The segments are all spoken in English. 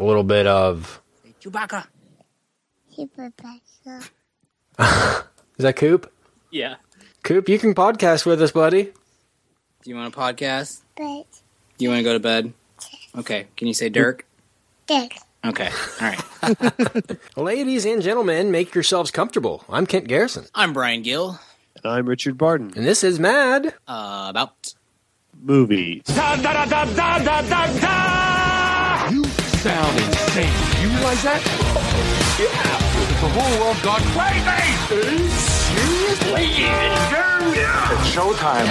a little bit of. Chewbacca. Super. Is that Coop? Yeah. Coop, you can podcast with us, buddy. Do you want to podcast? But Do you want to go to bed? Okay. Can you say Dirk? Dirk. Okay. All right. Ladies and gentlemen, make yourselves comfortable. I'm Kent Garrison, I'm Brian Gill. And I'm Richard Barton. and this is Mad. Uh, about. Movies. You sound insane. You realize that? Yeah. The whole world gone crazy. Seriously? Yeah. It's showtime.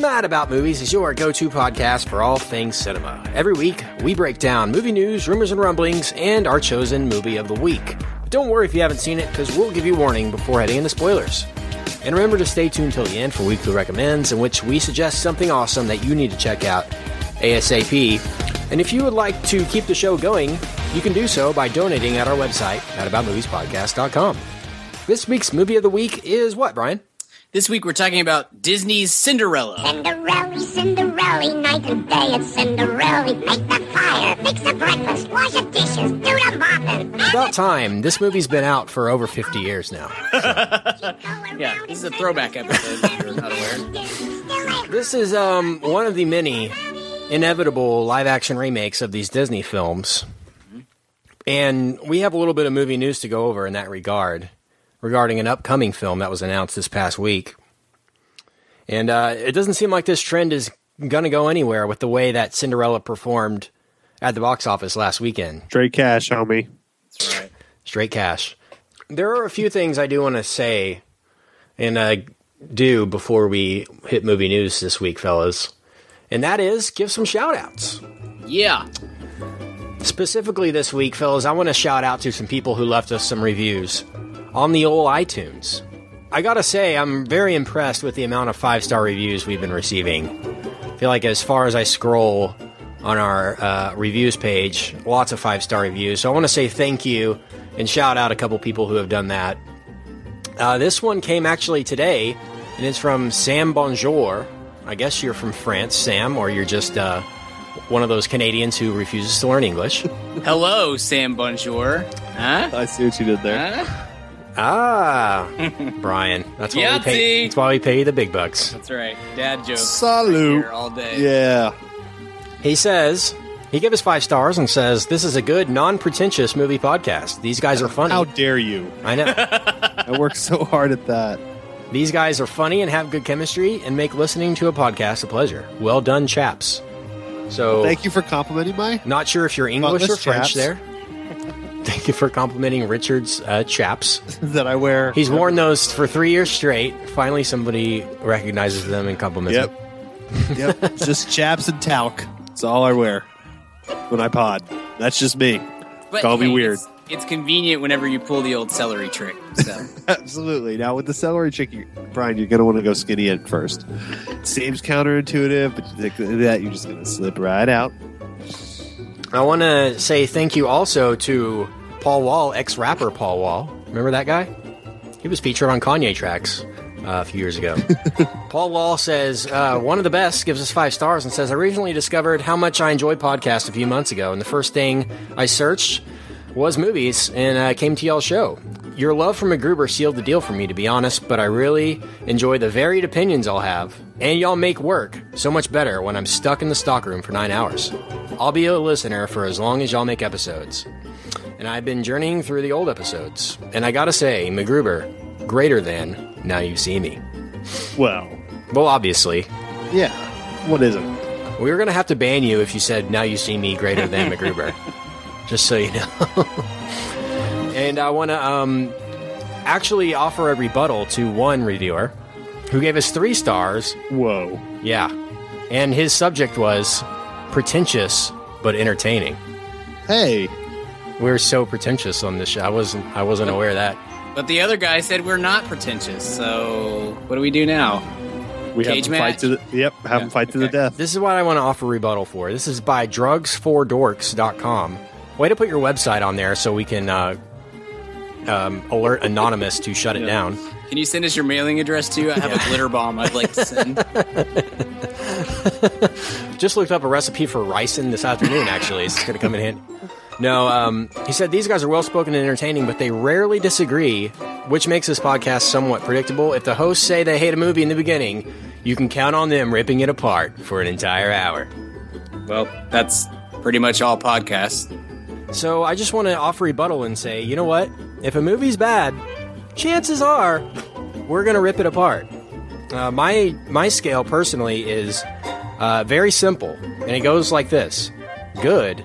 Mad About Movies is your go to podcast for all things cinema. Every week, we break down movie news, rumors, and rumblings, and our chosen movie of the week. But don't worry if you haven't seen it, because we'll give you warning before heading into spoilers. And remember to stay tuned till the end for Weekly Recommends, in which we suggest something awesome that you need to check out ASAP. And if you would like to keep the show going, you can do so by donating at our website at aboutmoviespodcast.com. This week's movie of the week is what, Brian? This week we're talking about Disney's Cinderella. Cinderella, Cinderella, night and day it's Cinderella. Make the fire, fix the breakfast, wash the dishes, do the mopping. It's About time. This movie's been out for over 50 years now. Yeah, this is a throwback episode. If you're not aware. This is um, one of the many inevitable live action remakes of these Disney films. And we have a little bit of movie news to go over in that regard regarding an upcoming film that was announced this past week. And uh, it doesn't seem like this trend is going to go anywhere with the way that Cinderella performed at the box office last weekend. Straight cash, homie. That's right. Straight cash. There are a few things I do want to say and uh, do before we hit movie news this week, fellas. And that is give some shout outs. Yeah. Specifically this week, fellas, I want to shout out to some people who left us some reviews on the old iTunes. I gotta say, I'm very impressed with the amount of five star reviews we've been receiving. I feel like as far as I scroll on our uh, reviews page, lots of five star reviews. So I want to say thank you and shout out a couple people who have done that. Uh, this one came actually today, and it's from Sam Bonjour. I guess you're from France, Sam, or you're just uh, one of those Canadians who refuses to learn English. Hello, Sam Bonjour. Huh? I see what you did there. Huh? ah, Brian, that's why we pay. Yahtzee. That's why we pay you the big bucks. That's right. Dad jokes. Salute. Here all day. Yeah. He says he gave us five stars and says this is a good, non-pretentious movie podcast. These guys are funny. How dare you? I know. I worked so hard at that. These guys are funny and have good chemistry and make listening to a podcast a pleasure. Well done, chaps. So Thank you for complimenting my. Not sure if you're English or Spotless French chaps. there. Thank you for complimenting Richard's uh, chaps. that I wear. He's worn those for three years straight. Finally, somebody recognizes them and compliments Yep. them. Yep. just chaps and talc. That's all I wear when I pod. That's just me. But Call me weird. It's, it's convenient whenever you pull the old celery trick. So Absolutely. Now with the celery chicken, Brian, you're going to want to go skinny in first. It seems counterintuitive, but that you're just going to slip right out. I want to say thank you also to Paul Wall, ex rapper Paul Wall. Remember that guy? He was featured on Kanye tracks uh, a few years ago. Paul Wall says, uh, one of the best, gives us five stars, and says, I recently discovered how much I enjoy podcasts a few months ago, and the first thing I searched was movies, and I came to y'all's show. Your love for MacGruber sealed the deal for me, to be honest, but I really enjoy the varied opinions I'll have, and y'all make work so much better when I'm stuck in the stockroom for nine hours. I'll be a listener for as long as y'all make episodes. And I've been journeying through the old episodes, and I gotta say, MacGruber, greater than Now You See Me. Well, Well, obviously, yeah. What is it? we were gonna have to ban you if you said "Now you see me greater than MacGruber," just so you know. and I want to um, actually offer a rebuttal to one reviewer who gave us three stars. Whoa. Yeah, and his subject was pretentious but entertaining. Hey, We're so pretentious on this show. I wasn't. I wasn't aware of that. But the other guy said we're not pretentious. So what do we do now? we have Cage them match? fight to the yep, have Yeah, them fight to the death. This is what I want to offer rebuttal for. This is by drugs4dorks.com. Way to put your website on there so we can uh, um, alert Anonymous to shut it down. Can you send us your mailing address too? I have a glitter bomb I'd like to send. Just looked up a recipe for ricin this afternoon. Actually, it's going to come in handy. No, um, he said these guys are well spoken and entertaining, but they rarely disagree, which makes this podcast somewhat predictable. If the hosts say they hate a movie in the beginning, you can count on them ripping it apart for an entire hour. Well, that's pretty much all podcasts. So I just want to offer rebuttal and say, you know what? If a movie's bad, chances are we're going to rip it apart. Uh, my my scale personally is uh, very simple, and it goes like this: good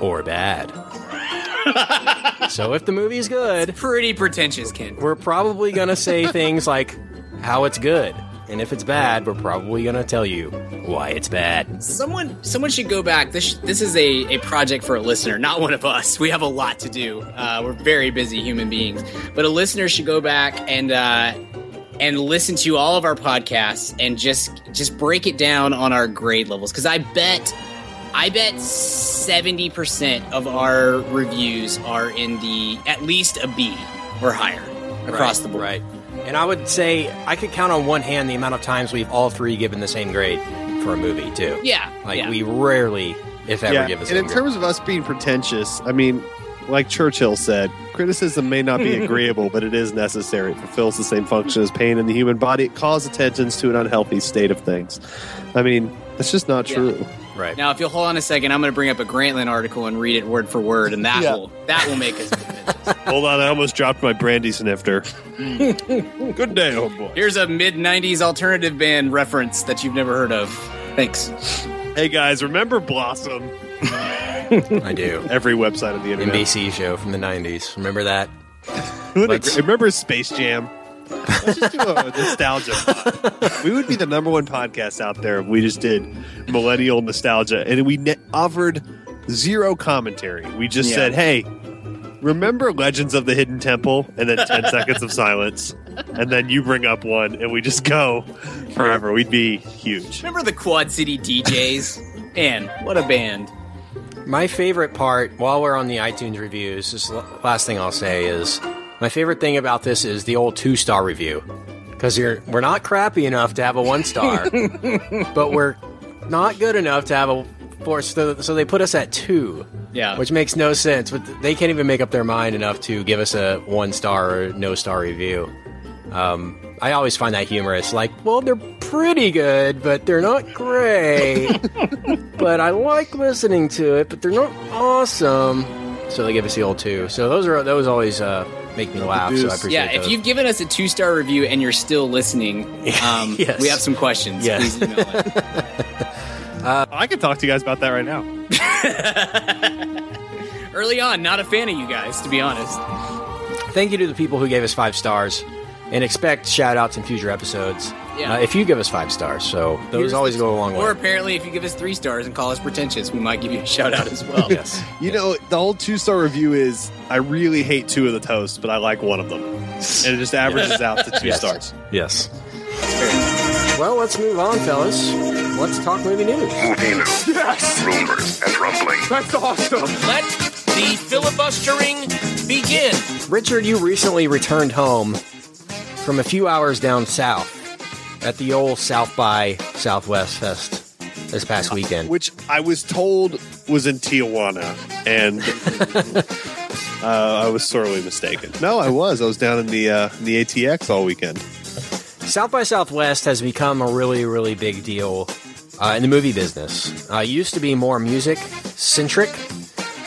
or bad. so if the movie's good, Pretty pretentious, Ken. we're probably going to say things like how it's good, and if it's bad, we're probably going to tell you why it's bad. Someone, someone should go back. This, this is a, a project for a listener, not one of us. We have a lot to do. Uh, we're very busy human beings, but a listener should go back and uh, and listen to all of our podcasts and just just break it down on our grade levels. Because I bet, I bet seventy percent of our reviews are in the at least a B or higher across Right, the board. Right. And I would say I could count on one hand the amount of times we've all three given the same grade for a movie too. Yeah, Like yeah. we rarely, if ever, yeah, give the and same in grade. terms of us being pretentious, I mean, like Churchill said, criticism may not be agreeable, but it is necessary. It fulfills the same function as pain in the human body. It calls attention to an unhealthy state of things. I mean, that's just not Yeah. true. right. Now, if you'll hold on a second, I'm going to bring up a Grantland article and read it word for word, and that Yeah. will that will make us. Pretentious. Hold on, I almost dropped my brandy snifter. Good day, homeboy. Here's a mid '90s alternative band reference that you've never heard of. Thanks. Hey guys, remember Blossom? I do. Every website on the internet. NBC show from the '90s. Remember that? Let's- remember Space Jam? Let's just do a nostalgia. pod. we would be the number one podcast out there if we just did millennial nostalgia, and we ne- offered zero commentary. We just Yeah. said, "Hey, remember Legends of the Hidden Temple?" And then ten seconds of silence, and then you bring up one, and we just go forever. We'd be huge. Remember the Quad City DJs? Man, what a band! My favorite part, while we're on the iTunes reviews, this l- last thing I'll say is my favorite thing about this is the old two star review because you're we're not crappy enough to have a one star, but we're not good enough to have a four. So, so they put us at two. Yeah. which makes no sense. But they can't even make up their mind enough to give us a one star or no star review. Um, I always find that humorous. Like, well, they're pretty good, but they're not great. but I like listening to it, but they're not awesome. So they give us the old two. So those are those always uh, make me laugh. So I appreciate Yeah, if those. you've given us a two star review and you're still listening, um, Yes. we have some questions. Yes. Please email it. I could talk to you guys about that right now. Early on, not a fan of you guys, to be honest. Thank you to the people who gave us five stars, and expect shout outs in future episodes. Yeah. Uh, if you give us five stars, so those Here's always go a long way. Or apparently, if you give us three stars and call us pretentious, we might give you a shout out as well. yes. You know, the whole two star review is I really hate two of the toasts, but I like one of them. And it just averages out to two Yes. stars. Yes. Well, let's move on, fellas. Let's talk movie news. Movie news, Yes! rumors, and rumbling. That's awesome! Let the filibustering begin. Richard, you recently returned home from a few hours down south at the old South by Southwest Fest this past weekend. Which I was told was in Tijuana, and uh, I was sorely mistaken. No, I was. I was down in the uh, in the ATX all weekend. South by Southwest has become a really, really big deal uh, in the movie business. Uh, used to be more music centric,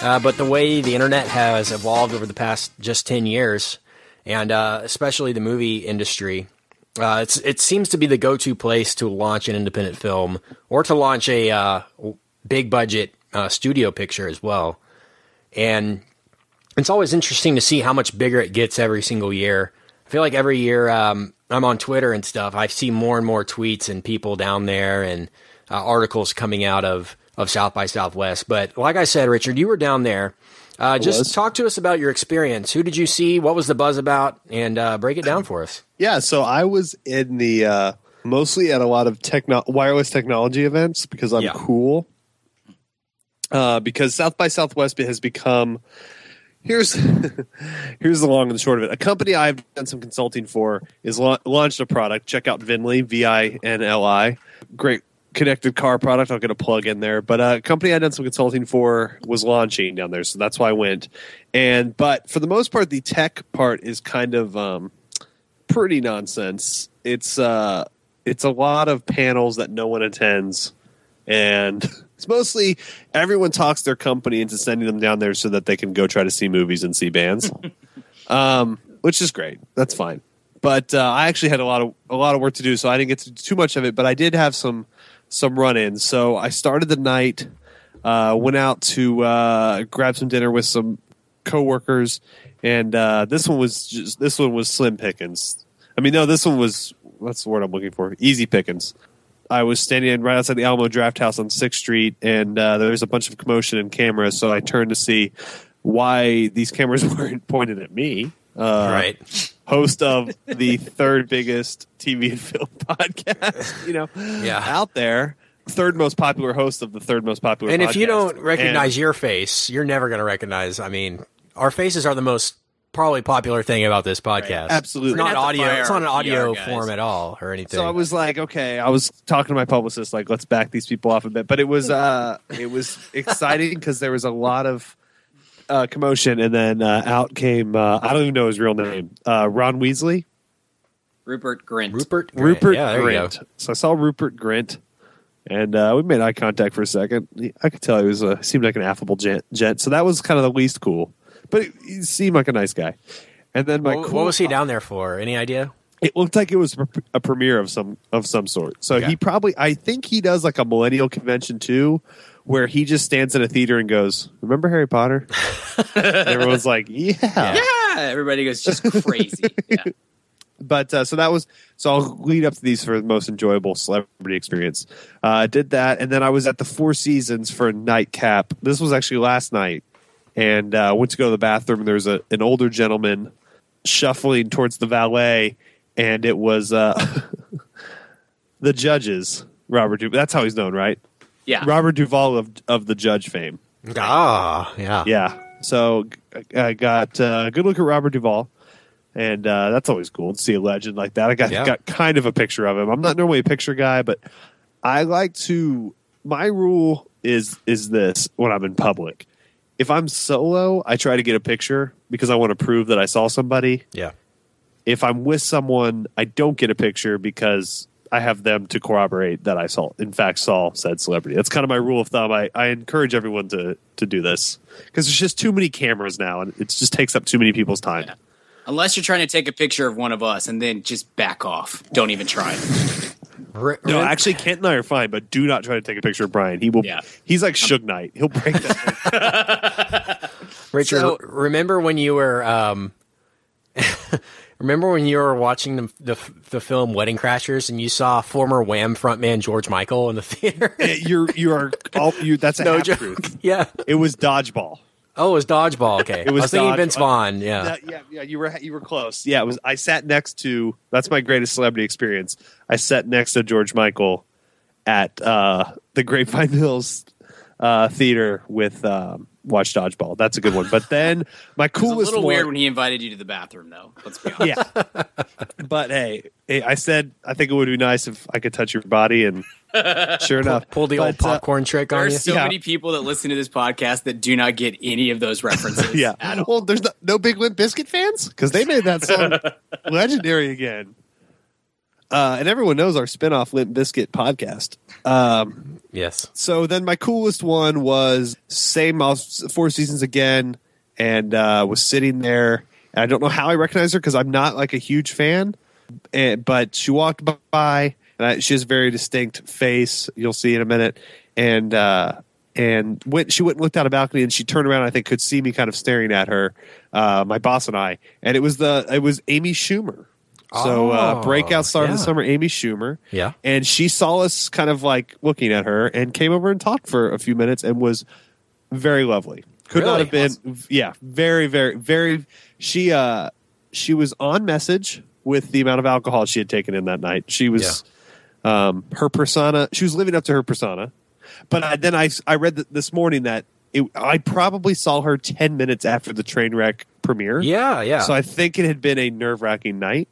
uh, but the way the internet has evolved over the past just 10 years, and uh, especially the movie industry, uh, it seems to be the go to place to launch an independent film or to launch a uh, big budget studio picture as well. And it's always interesting to see how much bigger it gets every single year. I feel like every year um, I'm on Twitter and stuff, I see more and more tweets and people down there and uh, articles coming out of, of South by Southwest. But like I said, Richard, you were down there. Uh, just was. talk to us about your experience. Who did you see? What was the buzz about? And uh, break it down for us. Yeah, so I was in the uh, mostly at a lot of techno- wireless technology events because I'm Yeah. cool. Uh, because South by Southwest has become here's here's the long and the short of it. A company I've done some consulting for is la- launched a product. Check out Vinli, V I N L I. Great connected car product. I'll get a plug in there. But a company I done some consulting for was launching down there, so that's why I went. And but for the most part, the tech part is kind of um, pretty nonsense. It's uh, it's a lot of panels that no one attends, and it's mostly everyone talks their company into sending them down there so that they can go try to see movies and see bands, um, which is great. That's fine. But uh, I actually had a lot of a lot of work to do, so I didn't get to do too much of it. But I did have some some run-ins. So I started the night, uh, went out to uh, grab some dinner with some coworkers, and uh, this one was just this one was slim pickings. I mean, no, this one was that's the word I'm looking for? Easy pickings. I was standing right outside the Alamo Drafthouse on Sixth Street, and uh, there was a bunch of commotion and cameras. So I turned to see why these cameras weren't pointed at me. Uh, right. host of the third biggest TV and film podcast, you know, Yeah. out there. Third most popular host of the third most popular. And if you don't recognize And- your face, you're never going to recognize. I mean, our faces are the most probably popular thing about this podcast. Absolutely. It's not gonna have to audio. It's not an audio PR guys. form at all or anything. so I was like, okay, I was talking to my publicist, like, let's back these people off a bit. But it was, uh, it was exciting because there was a lot of uh, commotion, and then uh, out came, uh, I don't even know his real name, uh, Ron Weasley. Rupert Grint. Rupert. Grint. Rupert Yeah, there you go. Grint. So I saw Rupert Grint, and uh, we made eye contact for a second. He- I could tell he was uh, seemed like an affable gent, gent. So that was kind of the least cool, but he, he seemed like a nice guy. And then my What, cool, what was he down there for? Any idea? It looked like it was a premiere of some of some sort. So Okay. he probably, I think he does like a millennial convention too, where he just stands in a theater and goes, "Remember Harry Potter?" Everyone's like, "Yeah." Yeah, everybody goes just crazy. Yeah. but uh, so that was so I'll lead up to these for the most enjoyable celebrity experience. Uh, I did that, and then I was at the Four Seasons for a nightcap. This was actually last night, and uh, went to go to the bathroom. And there was a, an older gentleman shuffling towards the valet, and it was uh, the judges. Robert, that's how he's known, right? Yeah. Robert Duvall of of the Judge fame. Ah, yeah. Yeah. So I got uh, a good look at Robert Duvall, and uh, that's always cool to see a legend like that. I got Yeah. got kind of a picture of him. I'm not normally a picture guy, but I like to. My rule is is this when I'm in public. If I'm solo, I try to get a picture because I want to prove that I saw somebody. Yeah. If I'm with someone, I don't get a picture because I have them to corroborate that I saw, in fact, saw said celebrity. That's kind of my rule of thumb. I, I encourage everyone to to do this because there's just too many cameras now, and it just takes up too many people's time. Yeah. Unless you're trying to take a picture of one of us and then just back off. Don't even try. Re- No, actually, Kent and I are fine, but do not try to take a picture of Brian. He will. Yeah. He's like Suge Knight. He'll break that. Richard, So- remember when you were um, remember when you were watching the, the the film Wedding Crashers and you saw former Wham frontman George Michael in the theater? you're you are all you. That's a no half joke. truth. Yeah. It was dodgeball. Oh, it was dodgeball. Okay, It was I was thinking dodge- Vince Vaughn. Yeah. Yeah, yeah, yeah. You were you were close. Yeah, it was. I sat next to. That's my greatest celebrity experience. I sat next to George Michael at uh, the Grapevine Mills uh, Theater with um, Watch Dodgeball. That's a good one. But then my It's a little one, weird when he invited you to the bathroom, though. Let's be honest. yeah. but hey, hey, I said I think it would be nice if I could touch your body, and sure enough, Pull the old But, uh, popcorn trick There on are you. so Yeah. many people that listen to this podcast that do not get any of those references. yeah. At all. Well, there's no, no Big Limp Bizkit fans because they made that song legendary again. Uh, and everyone knows our spinoff Limp Bizkit podcast. Um, Yes. so then my coolest one was same Four Seasons again, and uh, was sitting there. And I don't know how I recognized her because I'm not like a huge fan, and, but she walked by, and I, she has a very distinct face. You'll see in a minute, and uh, and went. She went and looked out a balcony, and she turned around. And I think could see me kind of staring at her, uh, my boss and I, and it was the it was Amy Schumer. So uh, Oh, breakout star of the summer, Amy Schumer Yeah. and she saw us kind of like looking at her and came over and talked for a few minutes and was very lovely could not have been yeah very very very she uh she was on message with the amount of alcohol she had taken in that night she was um her persona she was living up to her persona but I, then i i read this morning that it, i probably saw her 10 minutes after the train wreck premiere Yeah. Yeah. so I think it had been a nerve wracking night.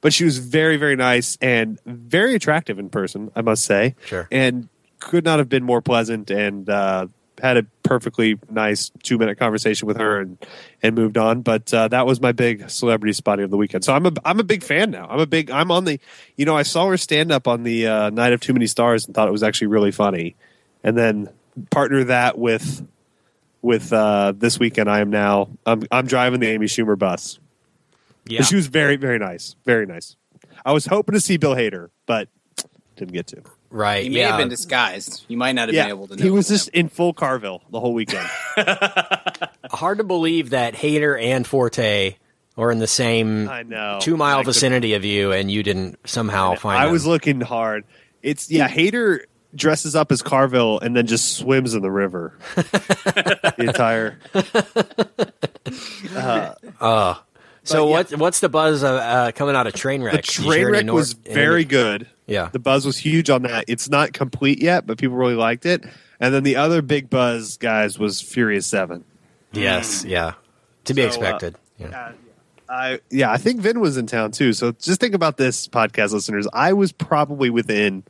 But she was very very nice and very attractive in person. I must say, Sure. and could not have been more pleasant and uh, had a perfectly nice two minute conversation with her and and moved on. But uh, that was my big celebrity spotting of the weekend. So I'm a I'm a big fan now. I'm a big I'm on the you know I saw her stand up on the uh, night of Too Many Stars and thought it was actually really funny, and then partner that with with uh, this weekend I am now I'm I'm driving the Amy Schumer bus. Yeah. She was very very nice, very nice. I was hoping to see Bill Hader, but didn't get to. right. He may yeah. have been disguised. You might not have Yeah, been able to know. he was him. just in full Carville the whole weekend. Hard to believe that Hader and Forte are in the same I know. two mile I could- vicinity of you, and you didn't somehow find. I them. was looking hard. It's yeah. Hader dresses up as Carville and then just swims in the river. the entire. Uh, So But, yeah. what what's the buzz of, uh, coming out of Trainwreck? The Did you train wreck nor- was any- very good. Yeah. The buzz was huge on that. It's not complete yet, but people really liked it. And then the other big buzz, guys, was Furious Seven. Yes, yeah, to be So, uh, expected. yeah. I yeah, I think Vin was in town too. So just think about this, podcast listeners. I was probably within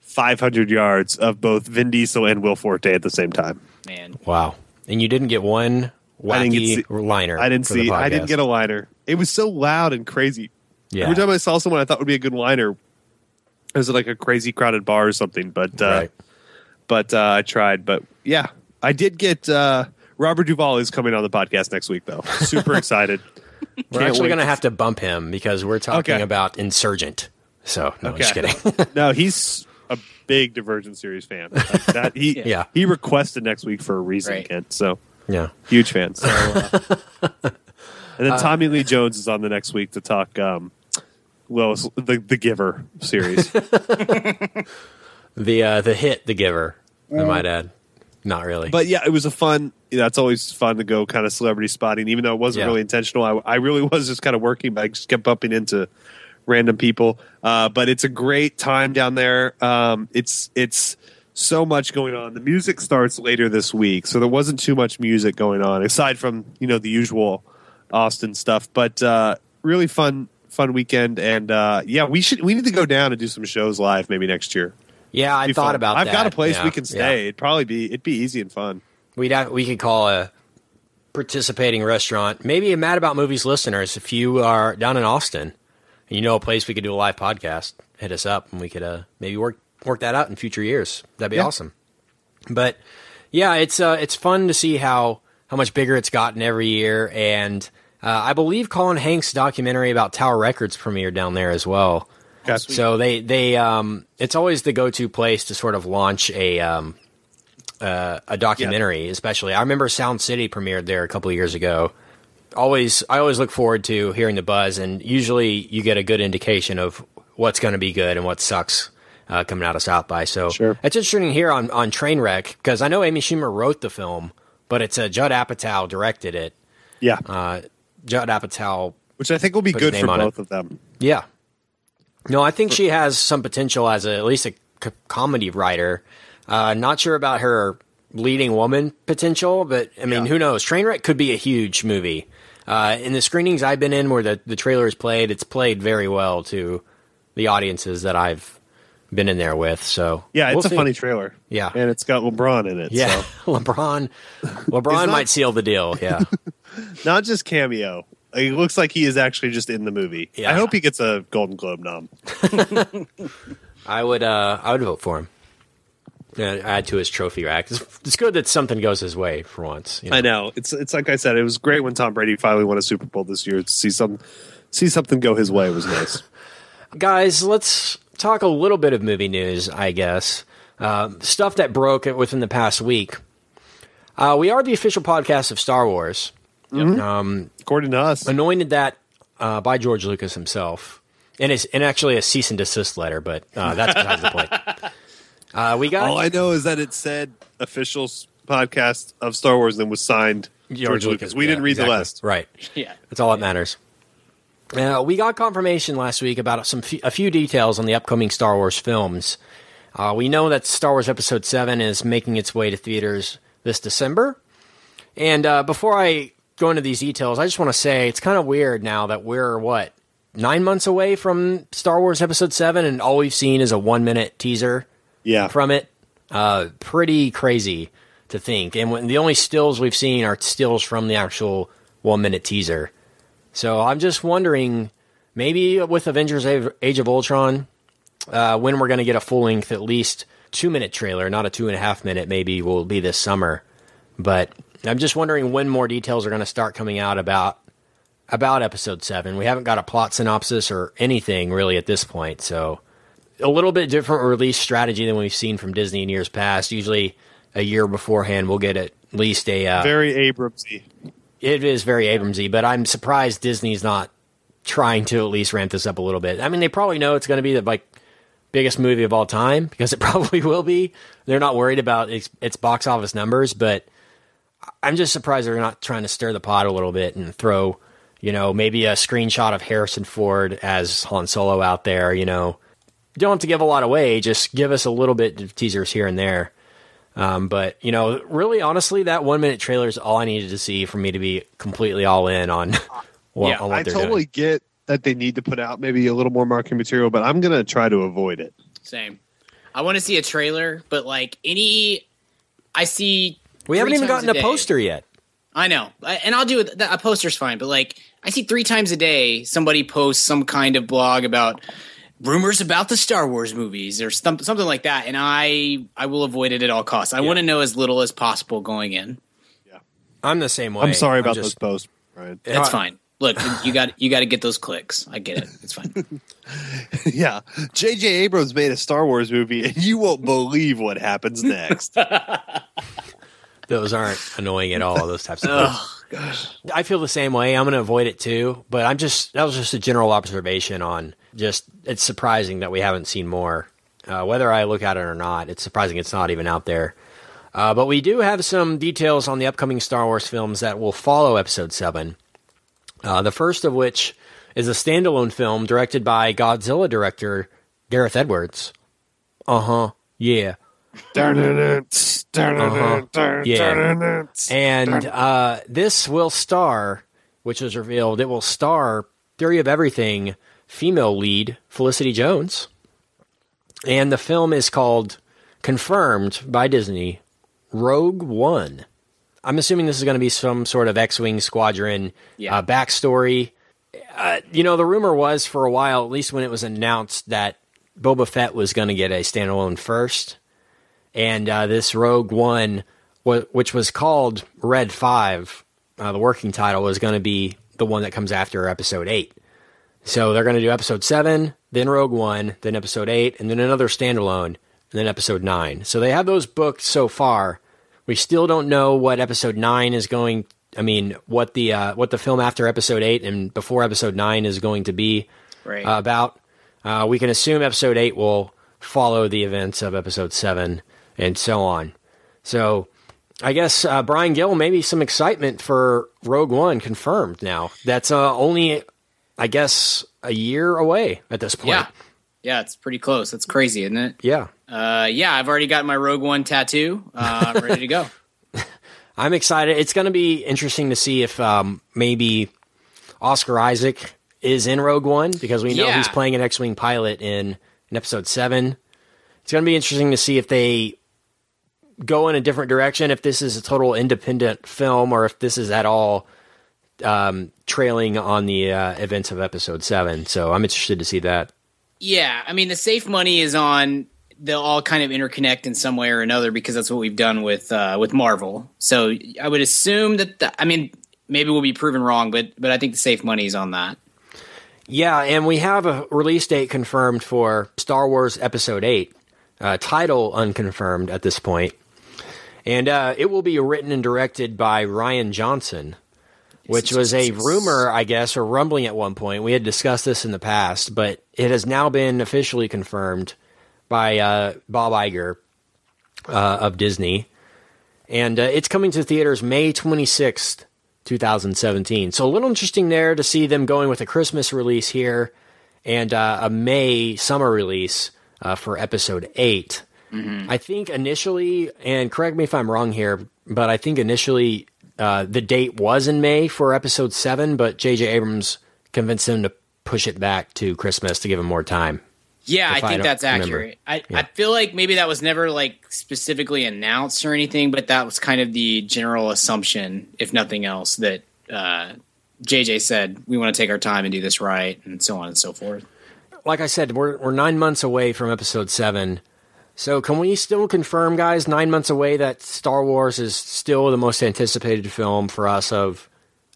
500 yards of both Vin Diesel and Will Forte at the same time. man. Wow, and you didn't get one I didn't wacky get see- liner. I didn't for the see. I didn't get a liner. It was so loud and crazy. Yeah. Every time I saw someone I thought would be a good liner, it was like a crazy crowded bar or something. But uh, Right. but uh, I tried. But yeah, I did get. Uh, Robert Duvall is coming on the podcast next week, though. Super excited. We're Can't actually going to to have to bump him because we're talking Okay. about Insurgent. So no, I'm just kidding. no, he's a big Divergent series fan. That he Yeah. he requested next week for a reason, Right. Kent. So yeah, huge fan. So, uh, and then Tommy Lee Jones is on the next week to talk. Um, well, the the Giver series. the uh, the hit, The Giver. I might add, not really. but yeah, it was a fun. You know, it's always fun to go kind of celebrity spotting, even though it wasn't Yeah. really intentional. I, I really was just kind of working, but I just kept bumping into random people. Uh, but it's a great time down there. Um, it's it's so much going on. The music starts later this week, so there wasn't too much music going on aside from you know the usual Austin stuff. But uh, really fun fun weekend, and uh, yeah, we should we need to go down and do some shows live maybe next year. yeah, I thought fun. about I've that. got a place Yeah, we can yeah. stay. It'd probably be it'd be easy and fun. We'd have, we could call a participating restaurant, maybe a Mad About Movies listeners. If you are down in Austin and you know a place we could do a live podcast, hit us up and we could uh, maybe work work that out in future years. That'd be Yeah. awesome. But yeah, it's uh, it's fun to see how how much bigger it's gotten every year, and uh, I believe Colin Hanks' documentary about Tower Records premiered down there as well. Okay. So they they um, it's always the go to place to sort of launch a um, uh, a documentary. Especially, I remember Sound City premiered there a couple of years ago. Always, I always look forward to hearing the buzz, and usually you get a good indication of what's going to be good and what sucks uh, coming out of South by. So Sure. it's interesting here on on Trainwreck because I know Amy Schumer wrote the film, but it's uh, Judd Apatow directed it. Yeah, Uh, Judd Apatow which I think will be good for on it. both of them. yeah. No, I think she has some potential as a, at least a c- comedy writer. Uh, not sure about her leading woman potential, but I mean, Yeah. who knows? Trainwreck could be a huge movie. Uh, in the screenings I've been in where the, the trailer is played, it's played very well to the audiences that I've been in there with. So Yeah, we'll it's a see. funny trailer. Yeah. and it's got LeBron in it. Yeah, so. LeBron. LeBron not- might seal the deal. Yeah. not just cameo. It looks like he is actually just in the movie. Yeah. I hope he gets a Golden Globe nom. I would uh I would vote for him. Yeah, add to his trophy rack. It's, it's good that something goes his way for once. you know? I know it's it's like I said. It was great when Tom Brady finally won a Super Bowl this year. To see some see something go his way was nice. Guys, let's talk a little bit of movie news, I guess. Uh, stuff that broke within the past week. Uh, we are the official podcast of Star Wars, According to us, anointed that uh, by George Lucas himself, and it's and actually a cease and desist letter, but uh, that's besides the point. Uh, we got all I know is that it said official podcast of Star Wars, and then was signed George, Lucas. We yeah, didn't read exactly. the list. right? Yeah. That's all that matters. Uh, we got confirmation last week about some f- a few details on the upcoming Star Wars films. Uh, we know that Star Wars Episode Seven is making its way to theaters this December. And uh, before I go into these details, I just want to say it's kind of weird now that we're what nine months away from Star Wars Episode 7, and all we've seen is a one minute teaser Yeah. from it. Uh, pretty crazy to think. And when, the only stills we've seen are stills from the actual one minute teaser. So I'm just wondering, maybe with Avengers Age of Ultron, uh, when we're going to get a full length, at least two minute trailer, not a two and a half minute, maybe will be this summer. But I'm just wondering when more details are going to start coming out about about episode seven. We haven't got a plot synopsis or anything really at this point, so a little bit different release strategy than we've seen from Disney in years past. Usually, a year beforehand, we'll get at least a. Uh, Very Abramsy. It is very Abramsy, but I'm surprised Disney's not trying to at least ramp this up a little bit. I mean, they probably know it's going to be the like biggest movie of all time because it probably will be. They're not worried about its, its box office numbers, but I'm just surprised they're not trying to stir the pot a little bit and throw, you know, maybe a screenshot of Harrison Ford as Han Solo out there. You know, don't have to give a lot away. Just give us a little bit of teasers here and there. Um, but you know, really, honestly, that one minute trailer is all I needed to see for me to be completely all in on what, Yeah, on what I they're totally doing. get that they need to put out maybe a little more marketing material, but I'm going to try to avoid it. Same. I want to see a trailer, but like any, I see. We haven't even times gotten a day- poster yet. I know, I- and I'll do it. A poster's fine, but like I see three times a day somebody posts some kind of blog about rumors about the Star Wars movies or some, something like that, and I I will avoid it at all costs. I want to know as little as possible going in. Yeah, I'm the same way. I'm sorry about just- those posts, Right, That's fine. Look, you got you got to get those clicks. I get it. It's fine. yeah. J.J. Abrams made a Star Wars movie, and you won't believe what happens next. Those aren't annoying at all. Those types of oh things. gosh. I feel the same way. I'm going to avoid it too. But I'm just that was just a general observation on just it's surprising that we haven't seen more. Uh, whether I look at it or not, it's surprising it's not even out there. Uh, but we do have some details on the upcoming Star Wars films that will follow Episode Seven. Uh, the first of which is a standalone film directed by Godzilla director Gareth Edwards. Uh huh. Yeah. Uh-huh. Yeah. And uh, this will star, which was revealed, it will star Theory of Everything female lead Felicity Jones. And the film is called, confirmed by Disney, Rogue One. I'm assuming this is going to be some sort of X Wing squadron Yeah. uh, backstory. Uh, you know, the rumor was for a while, at least when it was announced, that Boba Fett was going to get a standalone first and uh, this Rogue One, wh- which was called Red Five, uh, the working title was going to be the one that comes after Episode Eight. So they're going to do Episode Seven, then Rogue One, then Episode Eight, and then another standalone, and then Episode Nine. So they have those booked so far. We still don't know what Episode Nine is going. I mean, what the uh, what the film after Episode Eight and before Episode Nine is going to be Right. uh, about. Uh, we can assume episode eight will follow the events of episode seven and so on. So I guess uh, Brian Gill, maybe some excitement for Rogue One confirmed now. That's uh, only, I guess, a year away at this point. yeah. Yeah, it's pretty close. That's crazy, isn't it? Yeah. Uh, yeah, I've already got my Rogue One tattoo. Uh, I'm ready to go. I'm excited. It's going to be interesting to see if um, maybe Oscar Isaac is in Rogue One because we know Yeah. he's playing an X-wing pilot in, in Episode Seven. It's going to be interesting to see if they go in a different direction, if this is a total independent film, or if this is at all um, trailing on the uh, events of Episode Seven. So I'm interested to see that. Yeah, I mean the safe money is on they'll all kind of interconnect in some way or another because that's what we've done with uh, with Marvel. So I would assume that the, I mean maybe we'll be proven wrong, but but I think the safe money is on that. Yeah, and we have a release date confirmed for Star Wars Episode 8, uh, title unconfirmed at this point. And uh, it will be written and directed by Rian Johnson, which was a rumor, I guess, or rumbling at one point. We had discussed this in the past, but it has now been officially confirmed by uh, Bob Iger uh, of Disney. And uh, it's coming to theaters May 26th, 2017. So a little interesting there to see them going with a Christmas release here and uh, a May summer release uh, for episode 8. I think initially, and correct me if I'm wrong here, but I think initially uh, the date was in May for episode 7, but J.J. Abrams convinced them to push it back to Christmas to give him more time. Yeah, I if I think that's accurate. I, Yeah. I feel like maybe that was never like specifically announced or anything, but that was kind of the general assumption, if nothing else, that uh, JJ said we want to take our time and do this right, and so on and so forth. Like I said, we're we're nine months away from episode seven. So can we still confirm, guys, nine months away that Star Wars is still the most anticipated film for us of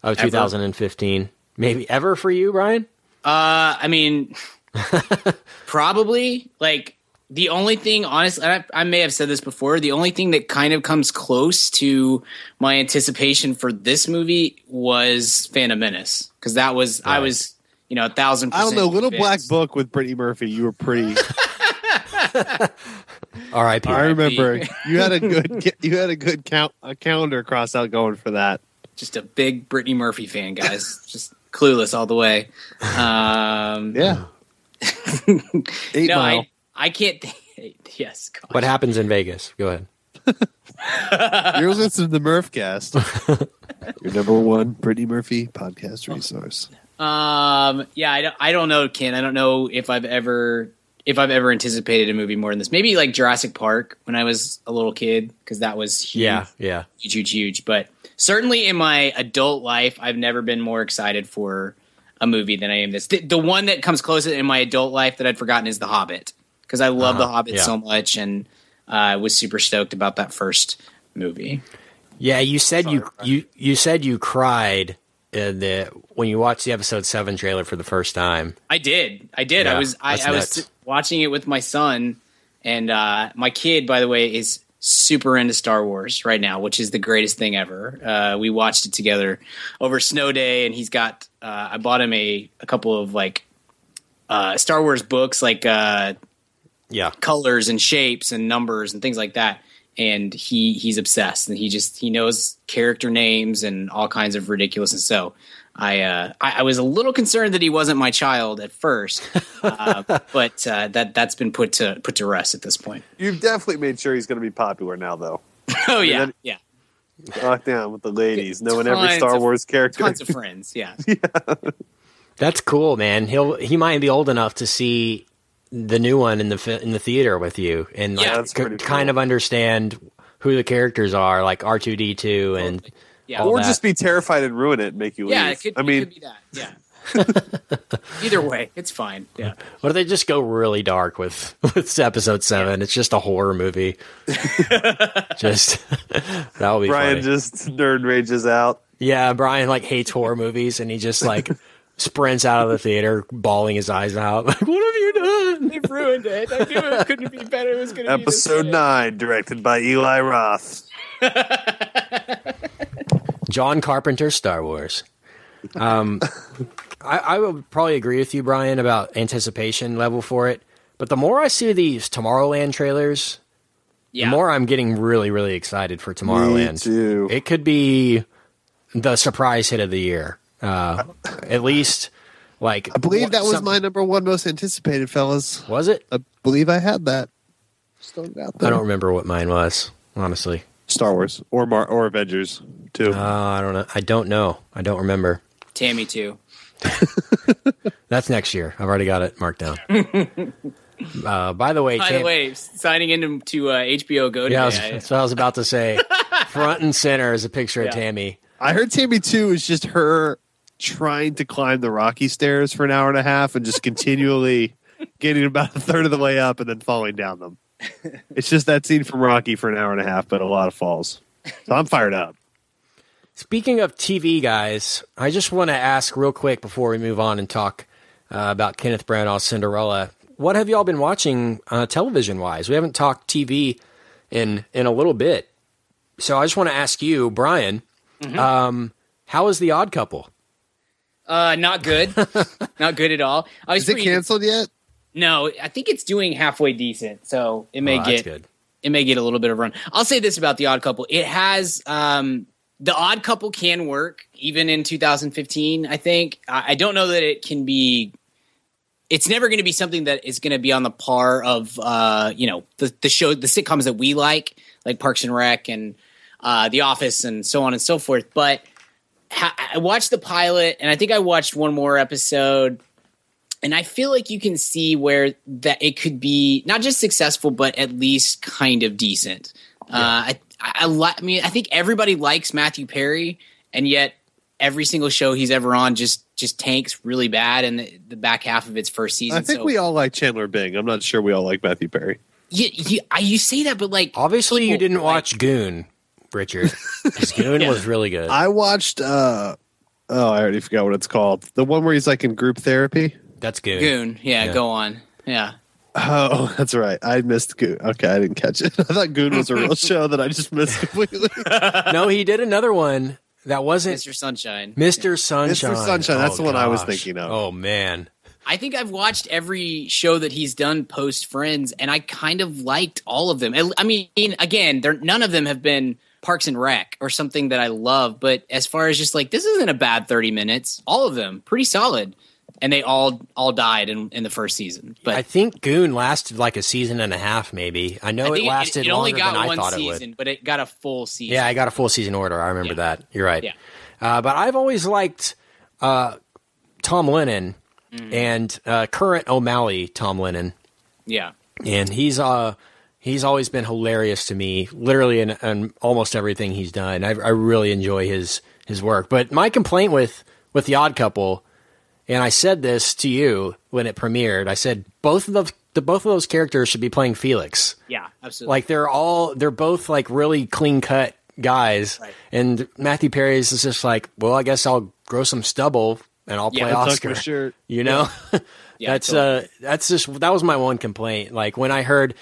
of Ever. 2015? Maybe ever for you, Brian? Uh, I mean, probably like the only thing, honestly, I, I may have said this before. The only thing that kind of comes close to my anticipation for this movie was Phantom Menace because that was I was you know a thousand. I don't know. percent Little Black. Book with Brittany Murphy. You were pretty. R.I.P. I remember you had a good. You had a good count. A calendar crossed out going for that. Just a big Brittany Murphy fan, guys. Just clueless all the way. Um, Yeah. Eight no, Mile. I I can't. Think, yes, God. What happens in Vegas? Go ahead. You're listening to the Murphcast. Your number one Brittany Murphy podcast resource. Um, yeah, I don't, I don't know, Ken. I don't know if I've ever if I've ever anticipated a movie more than this. Maybe like Jurassic Park when I was a little kid because that was huge, Yeah, yeah. huge, huge, huge. But certainly in my adult life, I've never been more excited for a movie than I am this. The, the one that comes closest in my adult life that I'd forgotten is The Hobbit because I love The Hobbit yeah. so much and uh, I was super stoked about that first movie. Yeah, you said you you you said you cried in the when you watched the episode seven trailer for the first time. I did. I did. Yeah, I was. I, I was watching it with my son, and uh, my kid, by the way, is super into Star Wars right now, which is the greatest thing ever. Uh, we watched it together over snow day, and he's got. Uh, I bought him a a couple of like uh, Star Wars books, like uh, Yeah, colors and shapes and numbers and things like that. And he he's obsessed, and he just he knows character names and all kinds of ridiculous. And so I uh, I, I was a little concerned that he wasn't my child at first, uh, but uh, that that's been put to put to rest at this point. You've definitely made sure he's going to be popular now, though. Oh yeah, that- yeah, Locked down with the ladies, knowing every Tons Star of- Wars character. tons of friends. Yeah, that's cool, man. He'll he might be old enough to see the new one in the in the theater with you and like Yeah. That's c- pretty kind of understand who the characters are, like R two D two and yeah, or that. just be terrified and ruin it and make you yeah. leave. It could, I it mean, could be that. Yeah. Either way, it's fine. Yeah. What if they just go really dark with with episode seven? It's just a horror movie. just that would be Brian funny. just nerd rages out. Yeah, Brian like hates horror movies, and he just like sprints out of the theater, bawling his eyes out. Like, what have you done? They've ruined it. I knew it couldn't be better. It was going to be Episode nine, directed by Eli Roth. John Carpenter's Star Wars. Um, I, I would probably agree with you, Brian, about anticipation level for it. But the more I see these Tomorrowland trailers, Yeah. the more I'm getting really, really excited for Tomorrowland. too. It could be the surprise hit of the year. Uh, at least, like I believe that was some- my number one most anticipated, fellas. Was it? I believe I had that. Just throwing it I don't remember what mine was. Honestly, Star Wars or Mar- or Avengers too. uh, I don't know. I don't know. I don't remember. Tammy too. That's next year. I've already got it marked down. uh, by the way, By Tam- the way, signing into to uh, HBO Go today. yeah, I was, I- that's I was about to say. Front and center is a picture Yeah. of Tammy. I heard Tammy two is just her trying to climb the rocky stairs for an hour and a half and just continually getting about a third of the way up and then falling down them. It's just that scene from Rocky for an hour and a half, but a lot of falls. So I'm fired up. Speaking of TV, guys, I just want to ask real quick before we move on and talk uh, about Kenneth Branagh's Cinderella. What have y'all been watching uh, television wise? We haven't talked TV in in a little bit, so I just want to ask you, Brian, Mm-hmm. um, how is The Odd Couple? Uh, not good, not good at all. I was Is it pretty- canceled yet? No, I think it's doing halfway decent, so it may Oh, get good. it may get a little bit of run. I'll say this about the Odd Couple: it has um, the Odd Couple can work even in 2015. I think I, I don't know that it can be. It's never going to be something that is going to be on the par of uh, you know the the show the sitcoms that we like, like Parks and Rec and uh, The Office and so on and so forth. But I watched the pilot, and I think I watched one more episode and I feel like you can see where that it could be not just successful, but at least kind of decent. Uh, I, I, I, li- I mean, I think everybody likes Matthew Perry, and yet every single show he's ever on just just tanks really bad in the, the back half of its first season. I think so, we all like Chandler Bing. I'm not sure we all like Matthew Perry. you, you, I, you say that, but like Obviously, you didn't like- watch Goon, Richard. 'Cause Goon Yeah. was really good. I watched. uh Oh, I already forgot what it's called. The one where he's like in group therapy. That's Goon. Goon. Yeah, Yeah. go on. Yeah. Oh, that's right. I missed Goon. Okay, I didn't catch it. I thought Goon was a real show that I just missed completely. no, he did another one that wasn't Mr. Sunshine. Mr. Sunshine. Mr. Sunshine, that's Oh, the one I was thinking of. Oh man. I think I've watched every show that he's done post Friends, and I kind of liked all of them. I I mean, again, they're, none of them have been Parks and Rec or something that I love, but as far as just like this isn't a bad thirty minutes, all of them pretty solid, and they all all died in, in the first season. But I think Goon lasted like a season and a half, maybe. I know I it lasted it, it only longer got than I one thought it season, would. but it got a full season. Yeah, I got a full season order. I remember Yeah. that. You're right. Yeah. Uh, but I've always liked uh, Tom Lennon Mm-hmm. and uh, current O'Malley Tom Lennon, yeah. and he's uh he's always been hilarious to me, literally in, in almost everything he's done. I, I really enjoy his his work. But my complaint with with the Odd Couple, and I said this to you when it premiered. I said both of the, the both of those characters should be playing Felix. Yeah, absolutely. Like they're all they're both like really clean cut guys, Right. and Matthew Perry is just like, well, I guess I'll grow some stubble and I'll play I'll Oscar. shirt. You know, Yeah, that's totally. uh that's just that was my one complaint. Like when I heard.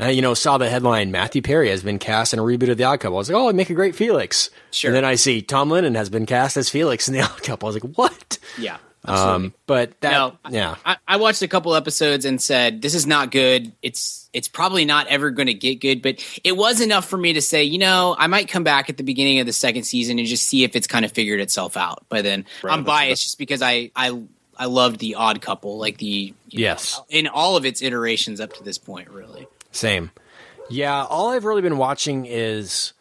Uh, you know, saw the headline Matthew Perry has been cast in a reboot of The Odd Couple. I was like, oh, I'd make a great Felix. Sure. And then I see Tom Lennon has been cast as Felix in The Odd Couple. I was like, what? yeah. Absolutely. Um, but that, no, yeah, I, I watched a couple episodes and said this is not good. It's it's probably not ever going to get good, but it was enough for me to say, you know, I might come back at the beginning of the second season and just see if it's kind of figured itself out. By then, I'm biased just because I I I loved the Odd Couple, like the you know, Yes. in all of its iterations up to this point, really. Same. Yeah, all I've really been watching is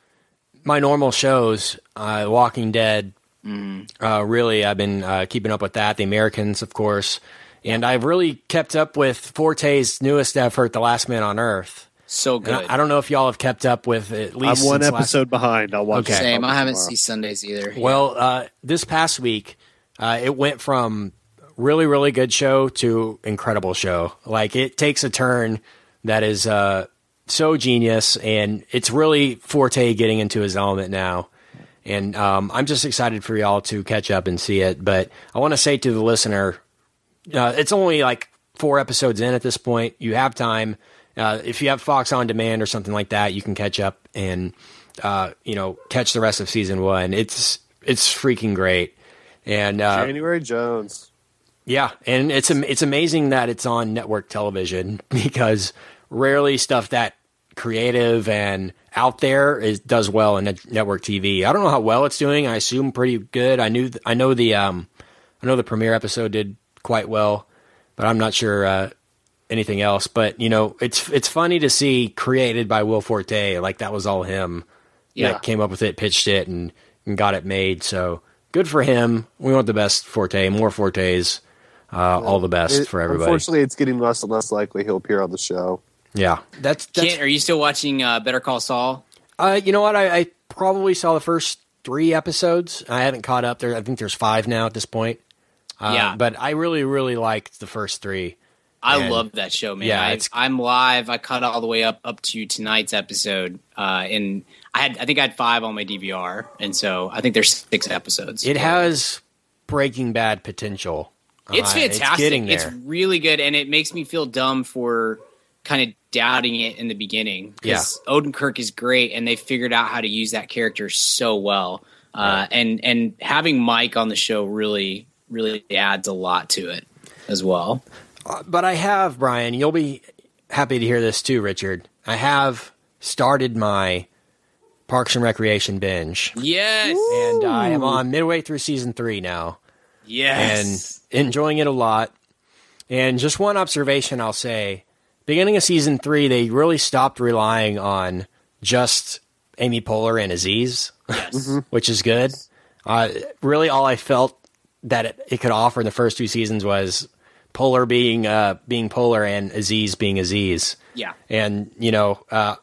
my normal shows, uh, Walking Dead. Uh, really, I've been uh, keeping up with that. The Americans, of course, and I've really kept up with Forte's newest effort, The Last Man on Earth. So good. I, I don't know if y'all have kept up with it, at I'm least one since last- episode behind. I'll watch. Okay. Same. I haven't tomorrow. seen Sundays either. Well, uh, this past week, uh, it went from really, really good show to incredible show. Like it takes a turn that is uh, so genius, and it's really Forte getting into his element now. And um, I'm just excited for y'all to catch up and see it. But I want to say to the listener, uh, it's only like four episodes in at this point. You have time. Uh, if you have Fox on demand or something like that, you can catch up and uh, you know catch the rest of season one. It's it's freaking great, and uh, January Jones. yeah, and it's it's amazing that it's on network television because rarely stuff that creative and out there is does well in net- network TV. I don't know how well it's doing. I assume pretty good. I knew th- I know the um I know the premiere episode did quite well, but I'm not sure uh, anything else. But you know, it's it's funny to see created by Will Forte. Like that was all him. Yeah. that came up with it, pitched it, and, and got it made. So good for him. We want the best Forte, more Fortes. Uh, all the best It- for everybody. Unfortunately, it's getting less and less likely he'll appear on the show. Yeah, that's that's. Kent, are you still watching uh, Better Call Saul? Uh, you know what? I, I probably saw the first three episodes. I haven't caught up there. I think there's five now at this point. Uh, Yeah. but I really, really liked the first three. I And- love that show, man. Yeah, I, it's- I'm live. I caught all the way up up to tonight's episode, uh, and I had I think I had five on my DVR, and so I think there's six episodes. It has Breaking Bad potential. it's Uh, fantastic. getting It's, there. really good, and it makes me feel dumb for kind of doubting it in the beginning because Odenkirk is great, and they figured out how to use that character so well. Uh, and and having Mike on the show really really adds a lot to it as well. but I have Brian. You'll be happy to hear this too, Richard. I have started my Parks and Recreation binge, Yes, and I am on midway through season three now. yes. and enjoying it a lot. And just one observation I'll say beginning of season three, they really stopped relying on just Amy Poehler and Aziz, yes. which is good. Uh, really, all I felt that it, it could offer in the first two seasons was Poehler being uh, being Poehler and Aziz being Aziz. Yeah. And you know, uh,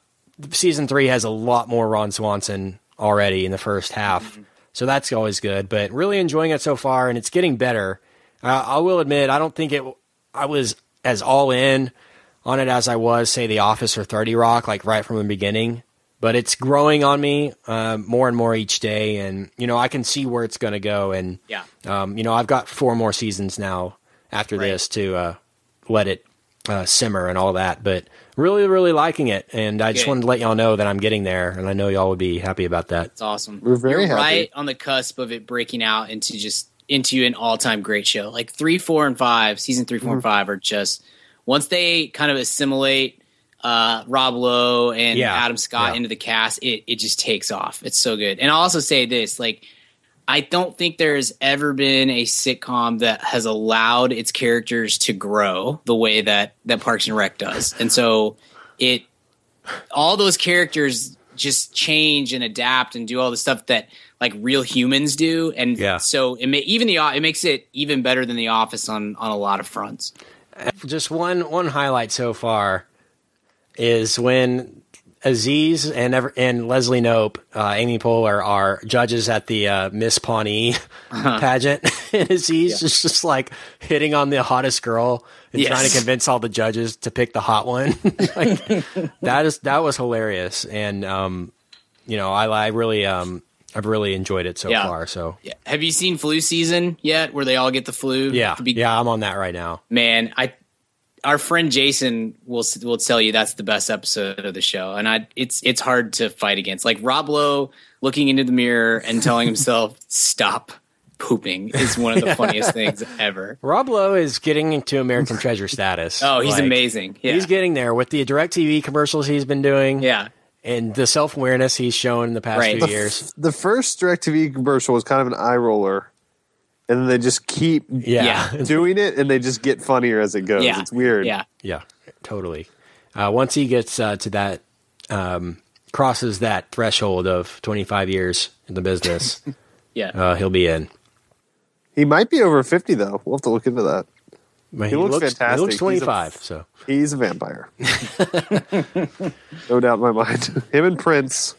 season three has a lot more Ron Swanson already in the first half, so that's always good. But really enjoying it so far, and it's getting better. Uh, I will admit, I don't think it. I was as all in on it as I was, say, The Office or Thirty Rock, like right from the beginning. But it's growing on me uh, more and more each day, and you know I can see where it's going to go. And Yeah. um, you know I've got four more seasons now after Right. this to uh, let it uh, simmer and all that. But really, really liking it, and I just wanted to let y'all know that I'm getting there, and I know y'all would be happy about that. It's awesome. We're very You're happy. right on the cusp of it breaking out into just into an all time great show. Like three, four, and five, season three, four, Mm-hmm. and five are just once they kind of assimilate uh, Rob Lowe and Yeah, Adam Scott yeah. into the cast, it it just takes off. It's so good. And I'll also say this, like. I don't think there's ever been a sitcom that has allowed its characters to grow the way that that Parks and Rec does. And so it all those characters just change and adapt and do all the stuff that like real humans do and Yeah. so it may, even the it makes it even better than the office on on a lot of fronts just one one highlight so far is when Aziz and ever, and Leslie Knope, uh, Amy Poehler are judges at the uh, Miss Pawnee Uh-huh. pageant, and Aziz is just like hitting on the hottest girl and Yes. trying to convince all the judges to pick the hot one. like, that is that was hilarious, and um, you know I, I really um, I've really enjoyed it so Yeah. far. So yeah. have you seen flu season yet where they all get the flu yeah, the yeah, I'm on that right now. man i our friend jason will will tell you that's the best episode of the show and i it's it's hard to fight against like rob lowe looking into the mirror and telling himself stop pooping is one of the funniest things ever Rob Lowe is getting into American Treasure status. oh he's Like, amazing yeah He's getting there with the DirecTV commercials he's been doing. yeah And the self awareness he's shown in the past Right. few The years. The first DirecTV commercial was kind of an eye roller, and then they just keep Yeah. Yeah. doing it, and they just get funnier as it goes. yeah It's weird. yeah Yeah, totally. Uh, once he gets uh, to that, um, crosses that threshold of 25 years in the business, yeah uh, he'll be in. He might be over fifty though. We'll have to look into that. But He looks He fantastic. looks He's a- 25, so. He's a vampire. no doubt in my mind. Him and Prince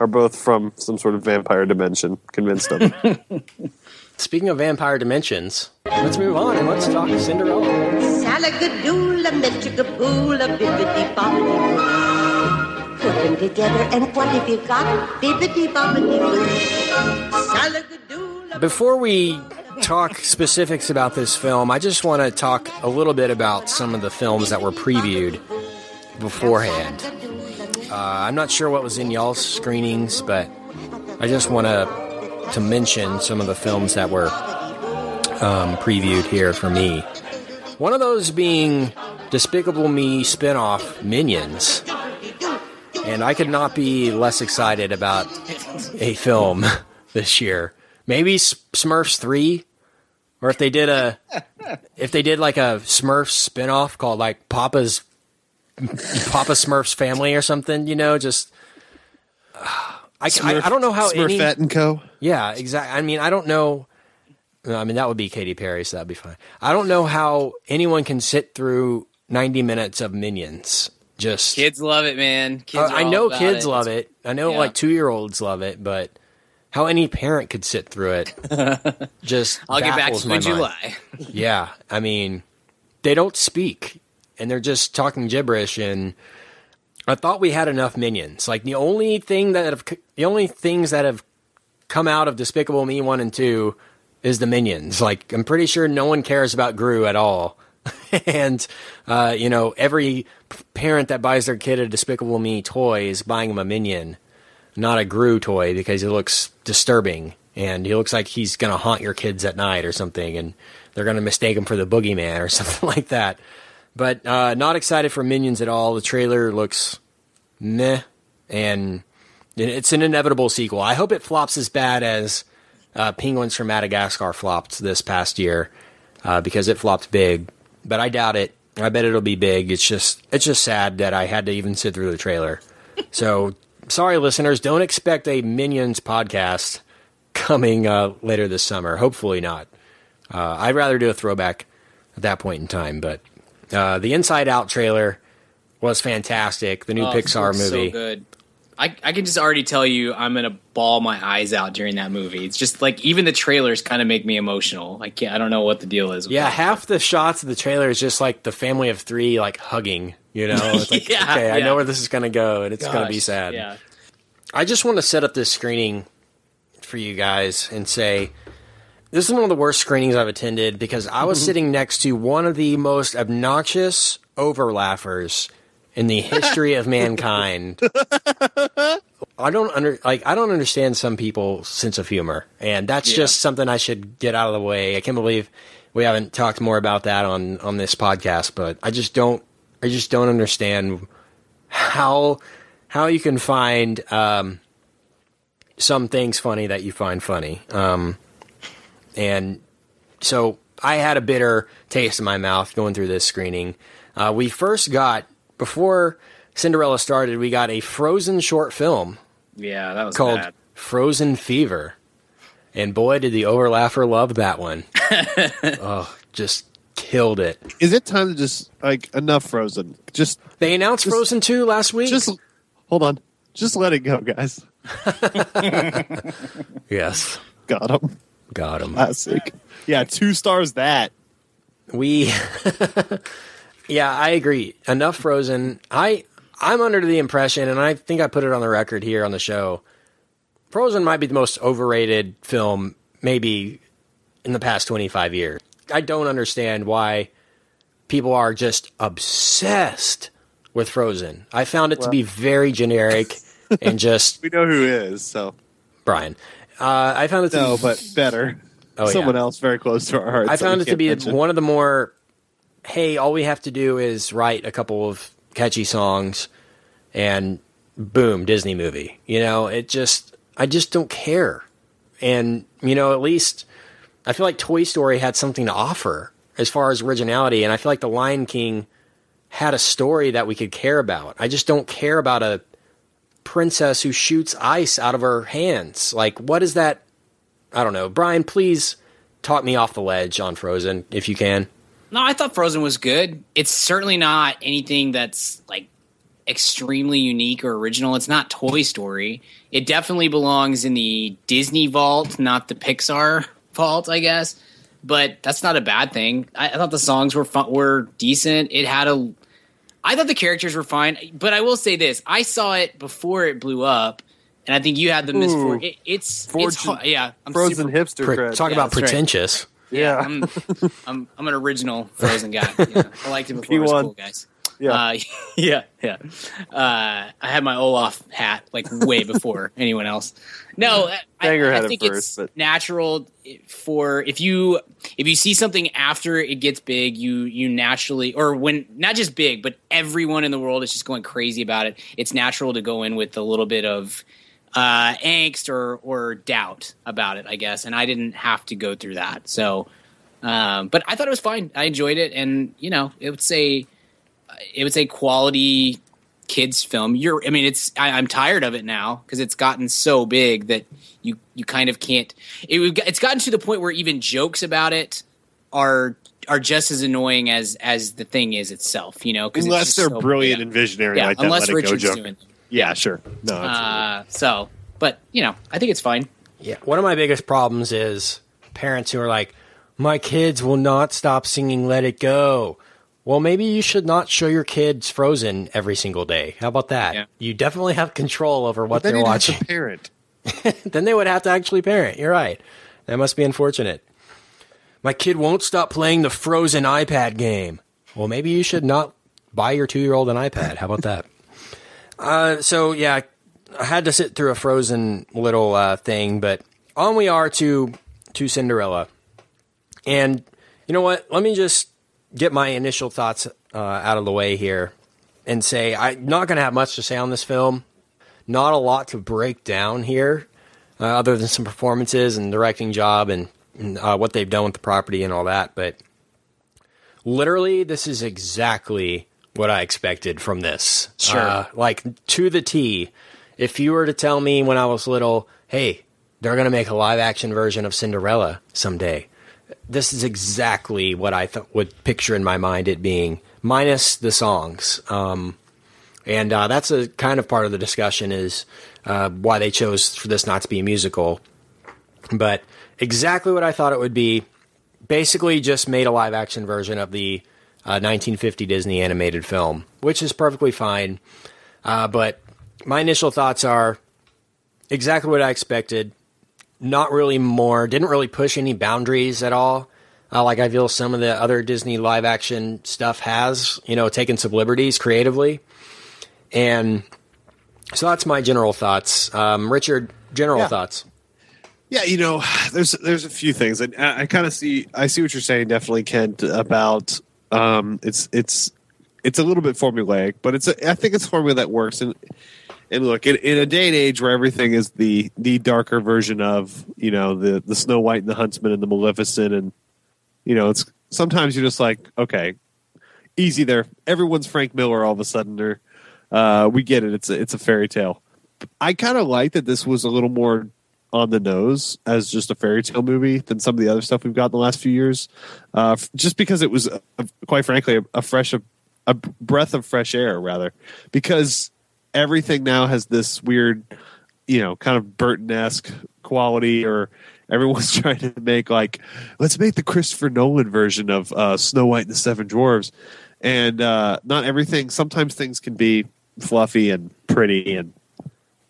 are both from some sort of vampire dimension. Convinced of it. Speaking of vampire dimensions, let's move on and let's talk Cinderella. Salagadoola, mitchigaboola, bibbidi bobbidi boo. Put them together, and what have you got? Bibbidi bobbidi boo. Salagadoola. Before we talk specifics about this film, I just want to talk a little bit about some of the films that were previewed beforehand. Uh, I'm not sure what was in y'all's screenings, but I just want to to mention some of the films that were um, previewed here for me. One of those being Despicable Me spinoff Minions. And I could not be less excited about a film this year. Maybe Smurfs 3 or if they did a if they did like a Smurfs spinoff called like Papa's Papa Smurf's Family or something, you know, just I, I, I don't know how any Smurfette and Co. yeah, exactly. I mean, I don't know. I mean, that would be Katy Perry, so that'd be fine. I don't know how anyone can sit through 90 minutes of Minions. Just kids love it man kids Uh, I know kids it. love it. I know Yeah. like two year olds love it, but how any parent could sit through it just i'll get back to my july Yeah, I mean, they don't speak, and they're just talking gibberish. And I thought we had enough minions. Like the only thing that have the only things that have come out of Despicable Me one and two is the minions. Like I'm pretty sure no one cares about Gru at all. and uh, you know, every parent that buys their kid a Despicable Me toy is buying him a minion, not a Gru toy because he looks disturbing and he looks like he's gonna haunt your kids at night or something, and they're gonna mistake him for the boogeyman or something like that. But uh, not excited for Minions at all. The trailer looks meh, and it's an inevitable sequel. I hope it flops as bad as uh, Penguins from Madagascar flopped this past year uh, because it flopped big. But I doubt it. I bet it'll be big. It's just it's just sad that I had to even sit through the trailer. so sorry, listeners. Don't expect a Minions podcast coming uh, later this summer. Hopefully not. Uh, I'd rather do a throwback at that point in time. But uh, the Inside Out trailer was fantastic. The new Oh, Pixar movie. So good. I, I can just already tell you I'm gonna ball my eyes out during that movie. It's just like even the trailers kind of make me emotional. I can't. I don't know what the deal is. With Yeah, that. half the shots of the trailer is just like the family of three like hugging. You know, it's like Yeah, okay, I yeah. know where this is gonna go, and it's gonna be sad. Yeah. I just want to set up this screening for you guys and say this is one of the worst screenings I've attended because I was mm-hmm. sitting next to one of the most obnoxious overlappers in the history of mankind. I don't under like I don't understand some people's sense of humor, and that's Yeah. just something I should get out of the way. I can't believe we haven't talked more about that on on this podcast, but I just don't I just don't understand how how you can find um, some things funny that you find funny. Um, and so I had a bitter taste in my mouth going through this screening. Uh, we first got before Cinderella started, we got a Frozen short film Yeah, that was called bad. Frozen Fever. And boy, did the overlapper love that one. oh, just killed it. Is it time to just like enough Frozen? Just They announced Just- Frozen 2 last week. just hold on. Just let it go, guys. yes, Got him. got him. Classic. Yeah, two stars. That We, yeah, I agree. Enough Frozen. I I'm under the impression, and I think I put it on the record here on the show. Frozen might be the most overrated film, maybe in the past 25 years. I don't understand why people are just obsessed with Frozen. I found it to be very generic and just we know who is. So Brian. Uh, I found it to no, be but better. Oh, yeah. Someone else very close to our hearts. I found it to be mention. one of the more. Hey, all we have to do is write a couple of catchy songs, and boom, Disney movie. You know, it just I just don't care, and you know, at least I feel like Toy Story had something to offer as far as originality, and I feel like The Lion King had a story that we could care about. I just don't care about a princess who shoots ice out of her hands. Like, what is that? I don't know. Brian, please talk me off the ledge on Frozen if you can. No, I thought Frozen was good. It's certainly not anything that's like extremely unique or original. It's not Toy Story. It definitely belongs in the Disney vault, not the Pixar vault, I guess. But that's not a bad thing. I, I thought the songs were fun, were decent. It had a. I thought the characters were fine, but I will say this: I saw it before it blew up, and I think you had the misfortune. It, it's it's Fortune- hard- yeah. I'm Frozen super, hipster Pre- talk Yeah, about pretentious. right. Yeah. I'm, I'm I'm an original Frozen guy. Yeah, I liked it before it was cool, guys. Yeah. uh, yeah, yeah. Uh, I had my Olaf hat like way before anyone else. No, I, I, I it think first, it's but- natural for if you if you see something after it gets big, you you naturally or when not just big, but everyone in the world is just going crazy about it. It's natural to go in with a little bit of uh, angst or or doubt about it, I guess. And I didn't have to go through that. So, um, but I thought it was fine. I enjoyed it, and you know, it would say it would say quality kids film. You're, I mean, it's. I, I'm tired of it now because it's gotten so big that you you kind of can't. It, it's gotten to the point where even jokes about it are are just as annoying as as the thing is itself. You know. Unless they're so- brilliant yeah. and visionary Yeah, like that, unless go Richard's joke. doing. It. Yeah, sure. No. Uh, so, but you know, I think it's fine. Yeah. One of my biggest problems is parents who are like, my kids will not stop singing Let It Go. Well, maybe you should not show your kids Frozen every single day. How about that? Yeah. You definitely have control over what Then they're you'd have watching. to parent. then they would have to actually parent. You're right. That must be unfortunate. My kid won't stop playing the Frozen iPad game. Well, maybe you should not buy your two year old an iPad. How about that? Uh, so, yeah, I had to sit through a Frozen little uh, thing, but on we are to to Cinderella. And you know what? Let me just get my initial thoughts uh, out of the way here and say I'm not going to have much to say on this film. Not a lot to break down here, uh, other than some performances and directing job and, and uh, what they've done with the property and all that. But literally, this is exactly what I expected from this. Sure. Uh, like to the T. If you were to tell me when I was little, hey, they're going to make a live action version of Cinderella someday, this is exactly what I th- would picture in my mind it being, minus the songs. Um, and uh, that's a kind of part of the discussion is uh, why they chose for this not to be a musical. But exactly what I thought it would be. Basically, just made a live action version of the uh, 1950 Disney animated film, which is perfectly fine. Uh, but my initial thoughts are exactly what I expected. Not really more. Didn't really push any boundaries at all. Uh, like I feel some of the other Disney live action stuff has, you know, taken some liberties creatively. And so that's my general thoughts. Um, Richard, general Yeah. thoughts. Yeah, you know, there's there's a few things, and I, I kind of see I see what you're saying, definitely, Kent, about um, it's it's it's a little bit formulaic, but it's a, I think it's a formula that works. And and look, in, in a day and age where everything is the the darker version of you know the the Snow White and the Huntsman and the Maleficent, and you know, it's sometimes you're just like, okay, easy there. Everyone's Frank Miller all of a sudden, or uh, we get it. It's a, it's a fairy tale. I kind of like that this was a little more on the nose as just a fairy tale movie than some of the other stuff we've got in the last few years. Uh, just because it was, uh, quite frankly, a, a fresh, a, a breath of fresh air, rather, because everything now has this weird, you know, kind of Burton esque quality, or everyone's trying to make like, let's make the Christopher Nolan version of uh, Snow White and the Seven Dwarves, and uh, not everything. Sometimes things can be fluffy and pretty and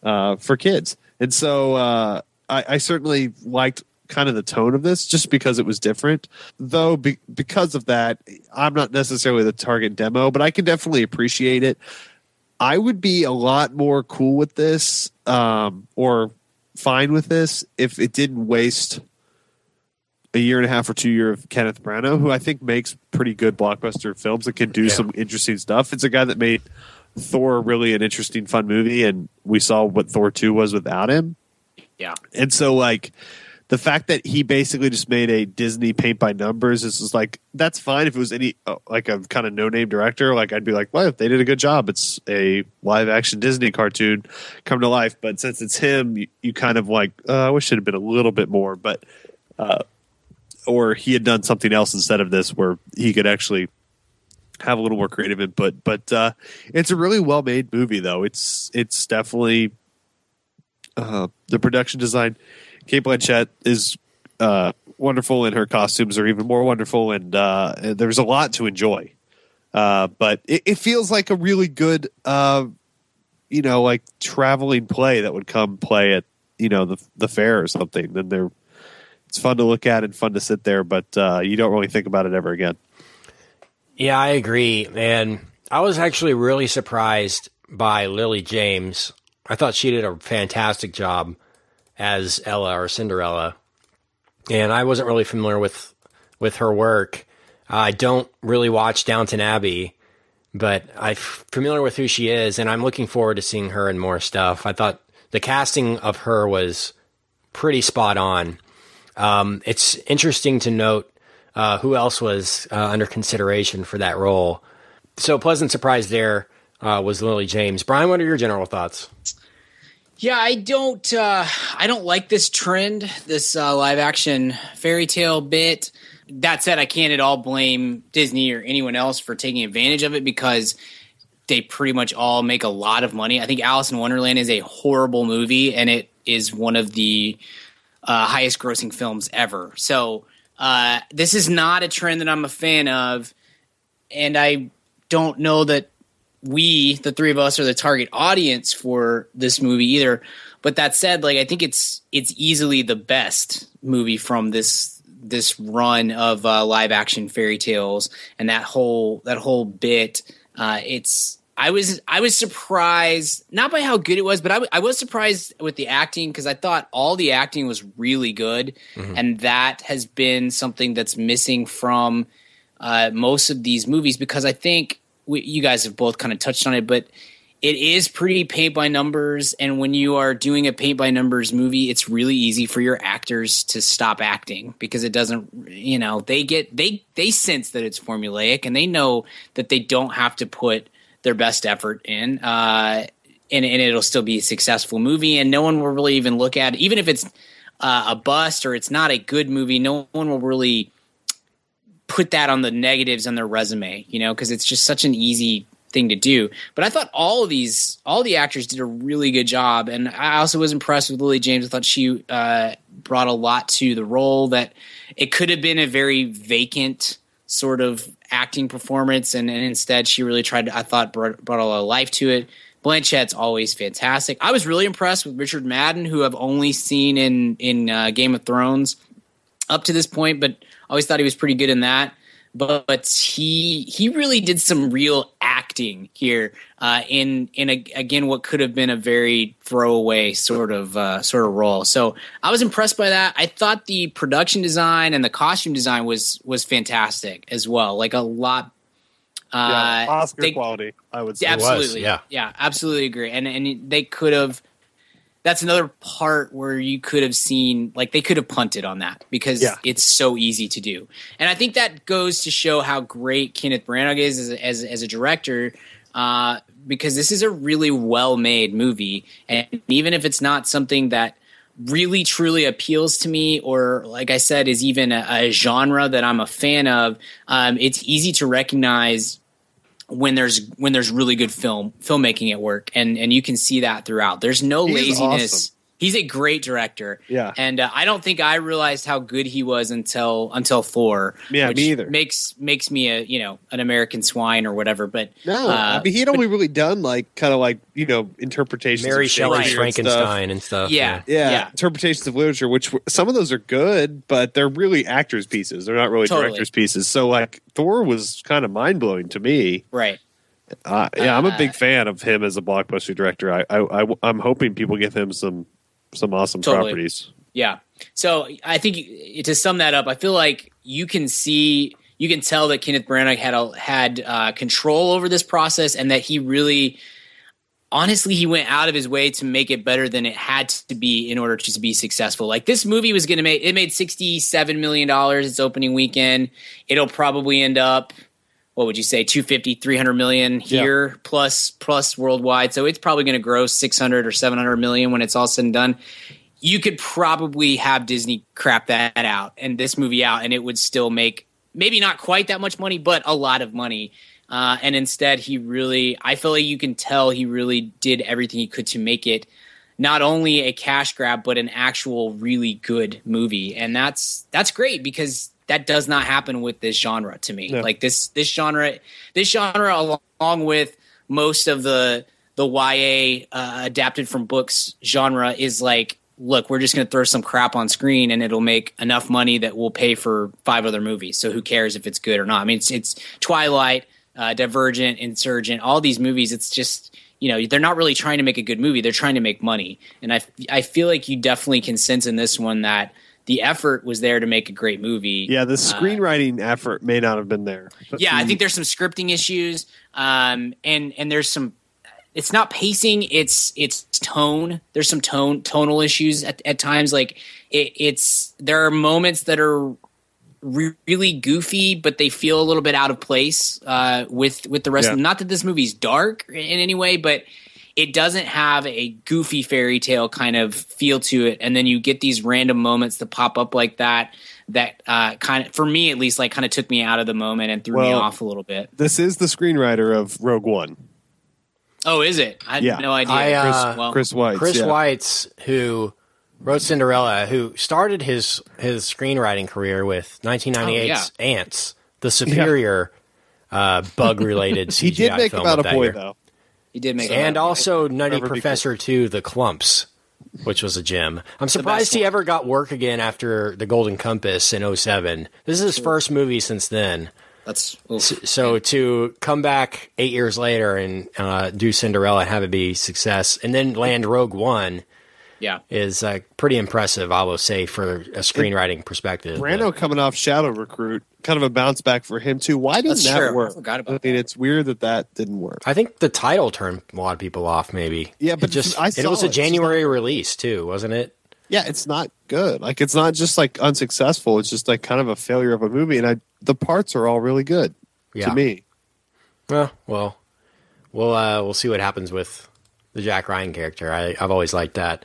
uh, for kids. And so uh, I, I certainly liked kind of the tone of this just because it was different. Though be, because of that, I'm not necessarily the target demo, but I can definitely appreciate it. I would be a lot more cool with this um, or fine with this if it didn't waste a year and a half or two year of Kenneth Branagh, who I think makes pretty good blockbuster films and can do Yeah. some interesting stuff. It's a guy that made Thor really an interesting, fun movie, and we saw what Thor two was without him. Yeah. And so, like, the fact that he basically just made a Disney paint by numbers this is just like that's fine if it was any uh, like a kind of no name director. Like, I'd be like, well, if they did a good job, it's a live action Disney cartoon come to life. But since it's him, you, you kind of like, uh, I wish it had been a little bit more, but uh, or he had done something else instead of this where he could actually have a little more creative input. But uh, it's a really well made movie, though. It's it's definitely uh, the production design. Cate Blanchett is uh, wonderful, and her costumes are even more wonderful, and, uh, there's a lot to enjoy. Uh, but it, it feels like a really good, uh, you know, like traveling play that would come play at you know the the fair or something. Then they're it's fun to look at and fun to sit there, but you don't really think about it ever again. Yeah, I agree. And I was actually really surprised by Lily James. I thought she did a fantastic job as Ella or Cinderella. And I wasn't really familiar with with her work. I don't really watch Downton Abbey, but I'm familiar with who she is, and I'm looking forward to seeing her in more stuff. I thought the casting of her was pretty spot on. Um, it's interesting to note uh, who else was uh, under consideration for that role. So pleasant surprise there uh, was Lily James. Brian, what are your general thoughts? Yeah, I don't. Uh, I don't like this trend, this uh, live action fairy tale bit. That said, I can't at all blame Disney or anyone else for taking advantage of it because they pretty much all make a lot of money. I think Alice in Wonderland is a horrible movie, and it is one of the uh, highest grossing films ever. So uh, this is not a trend that I'm a fan of, and I don't know that we, the three of us, are the target audience for this movie either. But that said, like I think it's it's easily the best movie from this this run of uh, live action fairy tales and that whole that whole bit. Uh, it's I was I was surprised not by how good it was, but I, I was surprised with the acting because I thought all the acting was really good, and that has been something that's missing from uh, most of these movies because I think we, you guys have both kind of touched on it, but it is pretty paint by numbers. And when you are doing a paint by numbers movie, it's really easy for your actors to stop acting because it doesn't, you know, they get, they, they sense that it's formulaic and they know that they don't have to put their best effort in. Uh, and, and it'll still be a successful movie and no one will really even look at it, even if it's uh, a bust or it's not a good movie, no one will really put that on the negatives on their resume, you know, because it's just such an easy thing to do. But I thought all of these, all the actors did a really good job, and I also was impressed with Lily James. I thought she uh, brought a lot to the role. That it could have been a very vacant sort of acting performance, and, and instead she really tried. to I thought brought, brought a lot of life to it. Blanchett's always fantastic. I was really impressed with Richard Madden, who I've only seen in in uh, Game of Thrones up to this point, but always thought he was pretty good in that. But, but he he really did some real acting here uh, in in a, again what could have been a very throwaway sort of uh, sort of role. So I was impressed by that. I thought the production design and the costume design was was fantastic as well. Like a lot. Yeah, Uh, Oscar they- quality, I would say. was, absolutely yeah. yeah absolutely agree and and they could have that's another part where you could have seen like they could have punted on that because Yeah. it's so easy to do and i think that goes to show how great kenneth branagh is as, as, as a director uh, because this is a really well made movie and even if it's not something that really truly appeals to me or like i said is even a, a genre that i'm a fan of um, it's easy to recognize when there's when there's really good film filmmaking at work and and you can see that throughout there's no He's laziness awesome. He's a great director Yeah. and uh, i don't think i realized how good he was until until thor Yeah, which me either. makes makes me a you know an american swine or whatever but No, uh, I mean he had only really done like kind of like you know interpretations. Mary of Shelley's Shakespeare and stuff. Frankenstein and stuff. yeah, Yeah, yeah interpretations of literature, which were- some of those are good, but they're really actors' pieces. They're not really Totally. directors' pieces. So like Thor was kind of mind blowing to me. right Uh, yeah, I'm a Uh, big fan of him as a blockbuster director. I, I, I I'm hoping people give him some some awesome Totally. properties. Yeah. So I think to sum that up, I feel like you can see, you can tell that Kenneth Branagh had a, had uh, control over this process, and that he really, honestly, he went out of his way to make it better than it had to be in order to be successful. Like this movie was going to make it made sixty seven million dollars its opening weekend. It'll probably end up. What would you say 250 300 million here plus plus worldwide so it's probably going to gross 600 or 700 million when it's all said and done you could probably have Disney crap that out and this movie out, and it would still make maybe not quite that much money, but a lot of money. Uh, and instead, he really, I feel like you can tell he really did everything he could to make it not only a cash grab, but an actual really good movie. And that's that's great because that does not happen with this genre to me. No. Like this this genre, this genre along, along with most of the the YA uh, adapted from books genre is like, look, we're just going to throw some crap on screen and it'll make enough money that we'll pay for five other movies. So who cares if it's good or not? I mean, it's, it's Twilight, uh, Divergent, Insurgent, all these movies. It's just you know they're not really trying to make a good movie; they're trying to make money. And I I feel like you definitely can sense in this one that the effort was there to make a great movie. Yeah, the screenwriting effort may not have been there. Yeah, I think there's some scripting issues, um, and and there's some. It's not pacing; it's it's tone. There's some tone tonal issues at, at times. Like it, it's there are moments that are re- really goofy, but they feel a little bit out of place uh, with with the rest. Yeah. of them. Not that this movie's dark in any way, but it doesn't have a goofy fairy tale kind of feel to it. And then you get these random moments that pop up like that. That uh, kind of, for me at least, like kind of took me out of the moment and threw me off a little bit. this is the screenwriter of Rogue One, Oh, is it? I had no idea. I, uh, Chris, well, Chris White. Chris yeah. Weitz, who wrote Cinderella, who started his his screenwriting career with 1998's Oh, Ants, the superior uh, bug related CGI He did make film about a that boy year. though. He did make and also Nutty Forever Be Professor 2, The Klumps, which was a gem. I'm surprised he one. ever got work again after The Golden Compass in 07. This is his first movie since then. That's oof. So to come back eight years later and uh, do Cinderella and have it be success, and then land Rogue One yeah. is uh, pretty impressive, I will say, for a screenwriting perspective. Branagh coming off Shadow Recruit, kind of a bounce back for him too. Why didn't That's that true. I work? forgot about I mean, it's weird that that didn't work. I think the title turned a lot of people off. Maybe. Yeah, It but just I and it was a it. January release too, wasn't it? Yeah, it's not good. Like it's not just like unsuccessful. It's just like kind of a failure of a movie. And I, the parts are all really good Yeah. to me. Well, well, we'll uh, we'll see what happens with the Jack Ryan character. I, I've always liked that.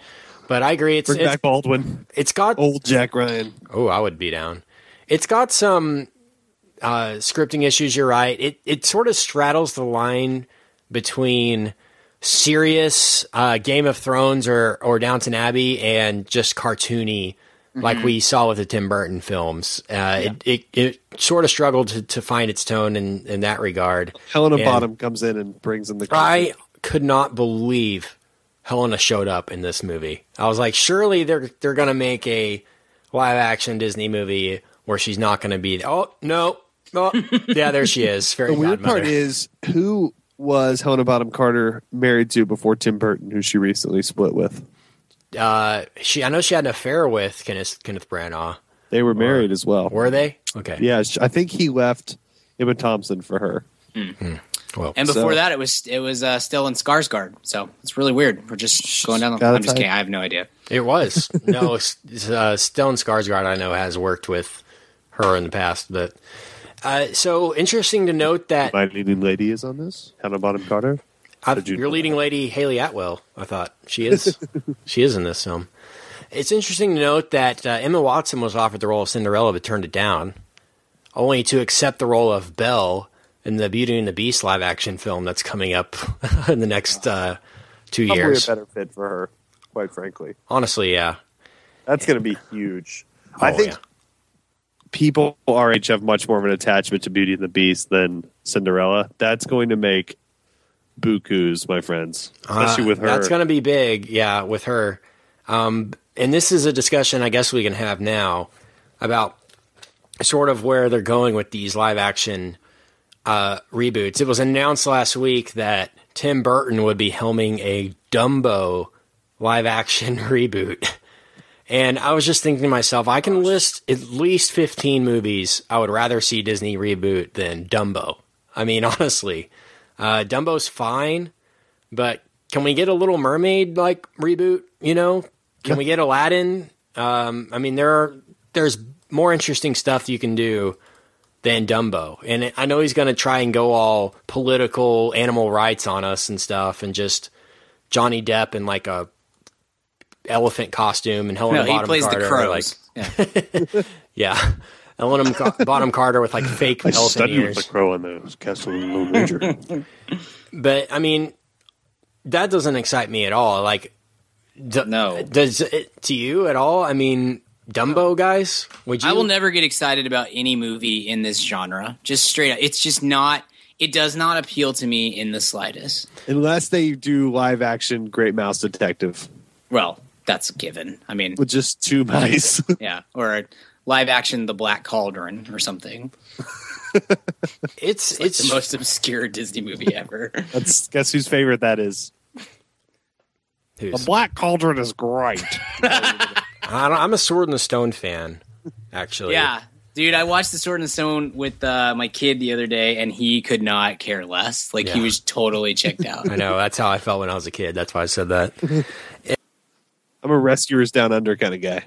But I agree. It's Bring it's, back Baldwin, it's got old Jack Ryan. Oh, I would be down. It's got some uh, scripting issues. You're right. It it sort of straddles the line between serious uh, Game of Thrones or or Downton Abbey and just cartoony, like we saw with the Tim Burton films. Uh, it, it it sort of struggled to, to find its tone in in that regard. Helena And Bonham comes in and brings in the. I could not believe Helena showed up in this movie. I was like, surely they're they're gonna make a live action Disney movie where she's not gonna be. Oh no, oh yeah, there she is. Very the weird part is who was Helena Bonham Carter married to before Tim Burton, who she recently split with. uh, she I know she had an affair with Kenneth Kenneth Branagh. They were married as well. Were they? Okay. Yeah, I think he left Emma Thompson for her. Well, And before So- that, it was it was uh, Stellan Skarsgård. So it's really weird. We're just going down. The, Gotta I'm just kidding. I have no idea. it was no s- uh, Stellan Skarsgård. I know has worked with her in the past, but. Uh, so interesting to note that My leading lady is on this. Helena Bonham Carter. I, you your know leading lady, Hayley Atwell. I thought she is. she is in this film. It's interesting to note that uh, Emma Watson was offered the role of Cinderella but turned it down, only to accept the role of Belle in the Beauty and the Beast live action film that's coming up in the next uh, two Probably years. a better fit for her, quite frankly. Honestly, yeah. That's going to be huge. Oh, I think yeah. people our age have much more of an attachment to Beauty and the Beast than Cinderella. That's going to make bukus, my friends, especially Uh, with her. That's going to be big, yeah, with her. Um, and this is a discussion I guess we can have now about sort of where they're going with these live action uh, reboots. It was announced last week that Tim Burton would be helming a Dumbo live action reboot. And I was just thinking to myself, I can list at least 15 movies I would rather see Disney reboot than Dumbo. I mean, honestly, uh, Dumbo's fine, but can we get a Little Mermaid like reboot? You know, can we get Aladdin? Um, I mean, there are there's more interesting stuff you can do than Dumbo, and I know he's going to try and go all political animal rights on us and stuff, and just Johnny Depp in like a elephant costume and Helena No, he plays Carter, the crows. like yeah. yeah, Helena Bonham Carter with like fake I elephant ears. crow on the castle in Lone Ranger. But I mean, that doesn't excite me at all. Like, d- No. does it to you at all? I mean, Dumbo guys, would you? I will never get excited about any movie in this genre. Just straight up, it's just not. It does not appeal to me in the slightest. Unless they do live action Great Mouse Detective Well, that's a given. I mean, with just two mice. yeah, or live action The Black Cauldron or something. It's It's it's the most obscure Disney movie ever. That's guess whose favorite that is. who's- Black Cauldron is great. I don't, I'm a Sword in the Stone fan, actually. yeah, dude, I watched The Sword and the Stone with uh, my kid the other day, and he could not care less. Like he was totally checked out. I know. That's how I felt when I was a kid. That's why I said that. I'm a Rescuers Down Under kind of guy.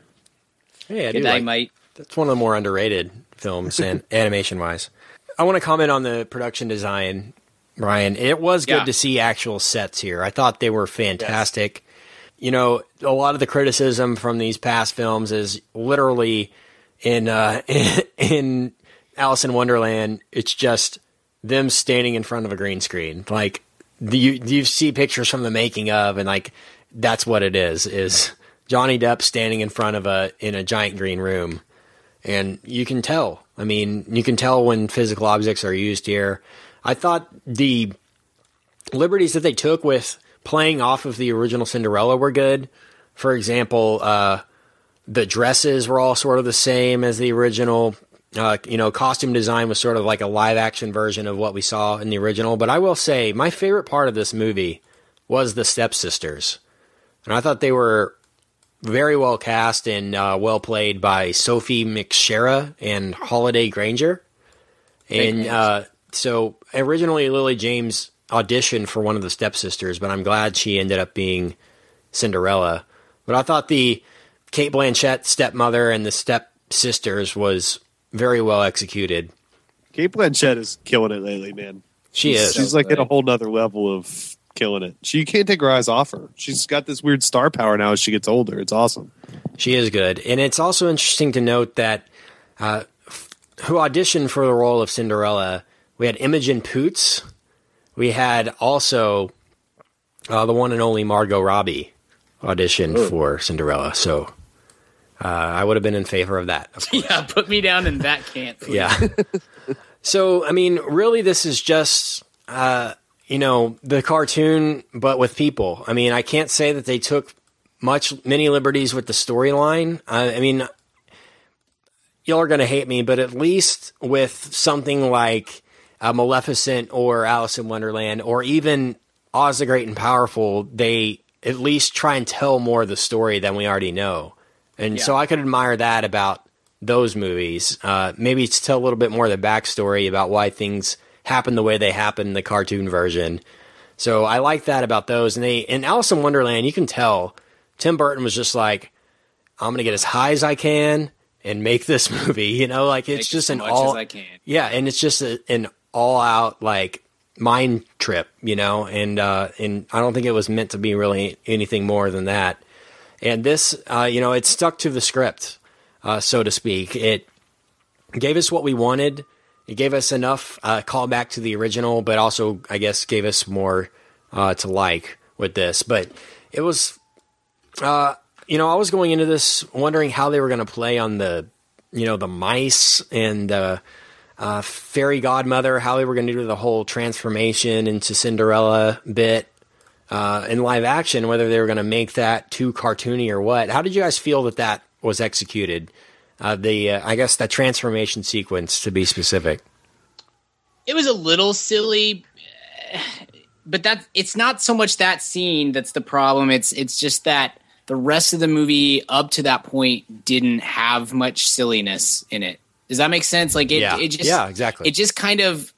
Hey, I do Good night, like mate. That's one of the more underrated films and animation wise. I want to comment on the production design, Ryan. It was good Yeah. to see actual sets here. I thought they were fantastic. You know, a lot of the criticism from these past films is literally in uh, in Alice in Wonderland. It's just them standing in front of a green screen. Like you you see pictures from the making of, and like that's what it is. Is Johnny Depp standing in front of a in a giant green room and you can tell. I mean, you can tell when physical objects are used here. I thought the liberties that they took with playing off of the original Cinderella were good. For example, uh, the dresses were all sort of the same as the original. Uh, you know, costume design was sort of like a live action version of what we saw in the original. But I will say, my favorite part of this movie was the stepsisters. And I thought they were very well cast and uh, well played by Sophie McShera and Holliday Grainger. And uh, so originally Lily James auditioned for one of the stepsisters, but I'm glad she ended up being Cinderella. But I thought the Cate Blanchett stepmother and the stepsisters was very well executed. Cate Blanchett is killing it lately, man. She is. She's like at a whole nother level of killing it. She can't take her eyes off her. She's got this weird star power now as she gets older. It's awesome. She is good, and it's also interesting to note that uh, who auditioned for the role of Cinderella. We had Imogen Poots. We had also uh, the one and only Margot Robbie audition for Cinderella. So uh, I would have been in favor of that. of. Yeah, put me down in that camp. please. Yeah. so, I mean, really, this is just, uh, you know, the cartoon, but with people. I mean, I can't say that they took much, many liberties with the storyline. I, I mean, y'all are going to hate me, but at least with something like uh, Maleficent or Alice in Wonderland or even Oz the Great and Powerful, they at least try and tell more of the story than we already know. And so I could admire that about those movies. Uh, maybe to tell a little bit more of the backstory about why things happen the way they happen in the cartoon version. So I like that about those. And they in Alice in Wonderland, you can tell Tim Burton was just like, I'm gonna get as high as I can and make this movie. You know, like it's Make just an all as I can. yeah, and it's just a, an all out like mind trip, you know, and uh, and I don't think it was meant to be really anything more than that. And this, uh, you know, it stuck to the script, uh, so to speak. It gave us what we wanted. It gave us enough uh, callback to the original, but also, I guess, gave us more uh, to like with this. But it was, uh, you know, I was going into this wondering how they were going to play on the, you know, the mice and the uh, fairy godmother, how they were going to do the whole transformation into Cinderella bit uh, in live action, whether they were going to make that too cartoony or what. How did you guys feel that that was executed? Uh, the uh, I guess the transformation sequence, to be specific. it was a little silly but that it's not so much that scene that's the problem it's it's just that the rest of the movie up to that point didn't have much silliness in it does that make sense like it, Yeah. it just Yeah, exactly. it just kind of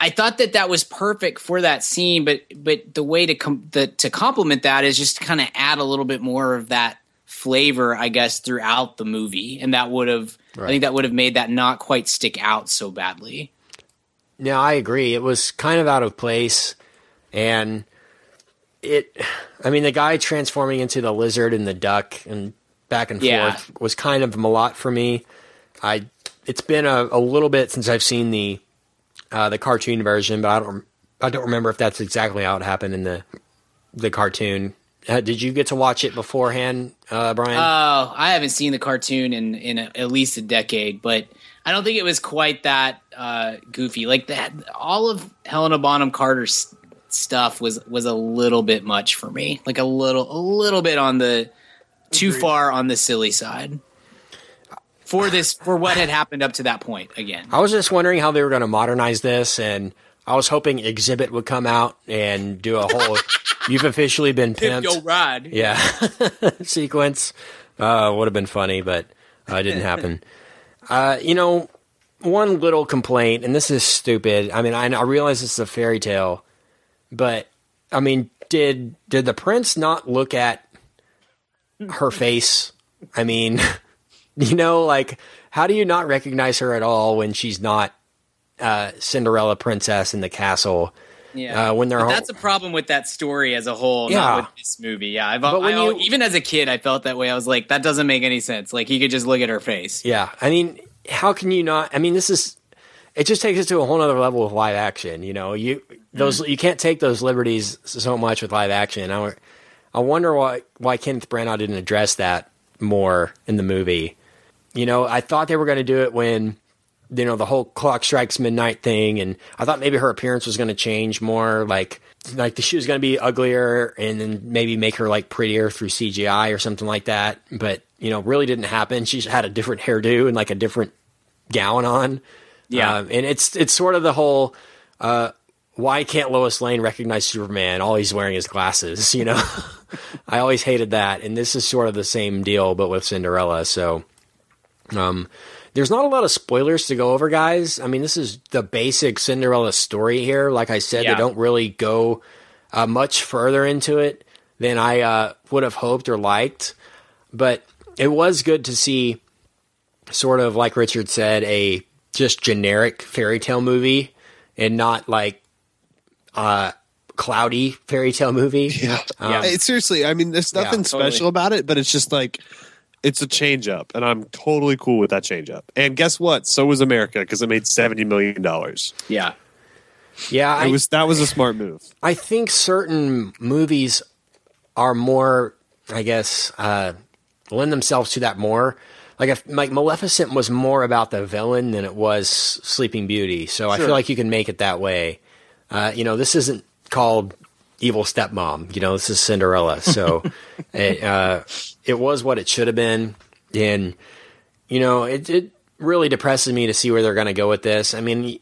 i thought that that was perfect for that scene but but the way to com- the, to complement that is just kind of add a little bit more of that flavor i guess throughout the movie and that would have i think that would have made that not quite stick out so badly No, I agree. It was kind of out of place, and it. I mean, the guy transforming into the lizard and the duck and back and Yeah. forth was kind of a lot for me. I. It's been a, a little bit since I've seen the uh, the cartoon version, but I don't. I don't remember if that's exactly how it happened in the the cartoon. Uh, did you get to watch it beforehand, uh, Brian? Oh, I haven't seen the cartoon in in a, at least a decade, but I don't think it was quite that uh, goofy. Like that, all of Helena Bonham Carter's stuff was was a little bit much for me. Like a little, a little bit on the too far on the silly side for this for what had happened up to that point. Again, I was just wondering how they were going to modernize this, and I was hoping Xzibit would come out and do a whole "You've officially been Pimp pimped" Yo Ride. yeah sequence. Uh, would have been funny, but uh, it didn't happen. Uh, you know, one little complaint, and this is stupid. I mean, I, I realize this is a fairy tale, but I mean, did did the prince not look at her face? I mean, you know, like how do you not recognize her at all when she's not uh, Cinderella princess in the castle? Yeah, Uh, when they're home- that's a problem with that story as a whole, Yeah. not with this movie. Yeah, I've, But when I, you- even as a kid, I felt that way. I was like, that doesn't make any sense. Like he could just look at her face. Yeah, I mean, how can you not? I mean, this is it just takes it to a whole other level of live action. You know, you those you can't take those liberties so much with live action. I, I wonder why why Kenneth Branagh didn't address that more in the movie. You know, I thought they were going to do it when you know the whole clock strikes midnight thing, and I thought maybe her appearance was going to change more, like like the, she was going to be uglier, and then maybe make her like prettier through CGI or something like that. But you know, really didn't happen. She had a different hairdo and like a different gown on. Yeah. Um, and it's it's sort of the whole uh, why can't Lois Lane recognize Superman? All he's wearing is glasses. You know, I always hated that, and this is sort of the same deal, but with Cinderella. So, um, there's not a lot of spoilers to go over, guys. I mean, this is the basic Cinderella story here. Like I said, Yeah. they don't really go uh, much further into it than I uh, would have hoped or liked. But it was good to see, sort of like Richard said, a just generic fairy tale movie and not like uh, cloudy fairy tale movie. Yeah. Um, It- seriously, I mean, there's nothing totally. special about it, but it's just like it's a change up, and I'm totally cool with that change up. And guess what? So was America because it made seventy million dollars. Yeah. Yeah, I, was that was a smart move. I think certain movies are more, I guess, uh, lend themselves to that more. Like if like Maleficent was more about the villain than it was Sleeping Beauty, so I feel like you can make it that way. Uh, you know, this isn't called Evil Stepmom. You know, this is Cinderella. So it uh, it was what it should have been, and you know, it it really depresses me to see where they're going to go with this. I mean,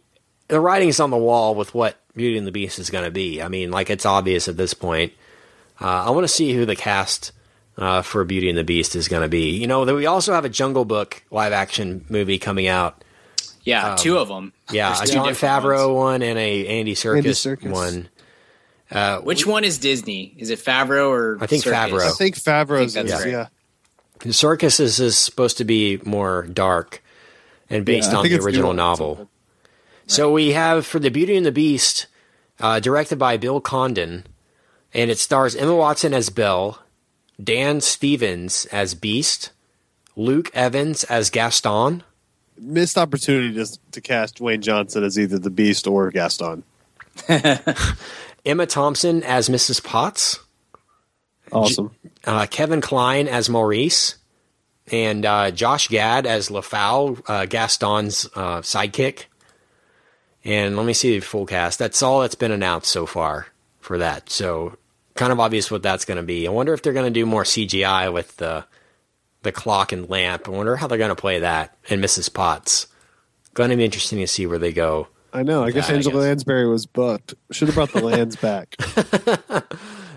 the writing's on the wall with what Beauty and the Beast is going to be. I mean, like it's obvious at this point. Uh, I want to see who the cast uh, for Beauty and the Beast is going to be. You know, we also have a Jungle Book live action movie coming out. Yeah. two of them. Yeah, There's a two Jon Favreau ones. one and a Andy Serkis, Serkis. one. Which one is Disney? Is it Favreau or I think Serkis? Favreau. I think Favreau's I think is, that's right. yeah. Serkis is, is supposed to be more dark and based Yeah, on the original nuanced. novel. So we have for the Beauty and the Beast, uh, directed by Bill Condon, and it stars Emma Watson as Belle, Dan Stevens as Beast, Luke Evans as Gaston, Missed opportunity to, to cast Dwayne Johnson as either the Beast or Gaston. Emma Thompson as Mrs. Potts, Awesome. uh, Kevin Kline as Maurice, and uh, Josh Gad as LeFou, uh, Gaston's uh, sidekick. And let me see the full cast. That's all that's been announced so far for that. So kind of obvious what that's going to be. I wonder if they're going to do more CGI with the the clock and lamp. I wonder how they're going to play that in Mrs. Potts. Going to be interesting to see where they go. I know. I guess that, I Angela guess. Lansbury was booked. Should have brought the lands back.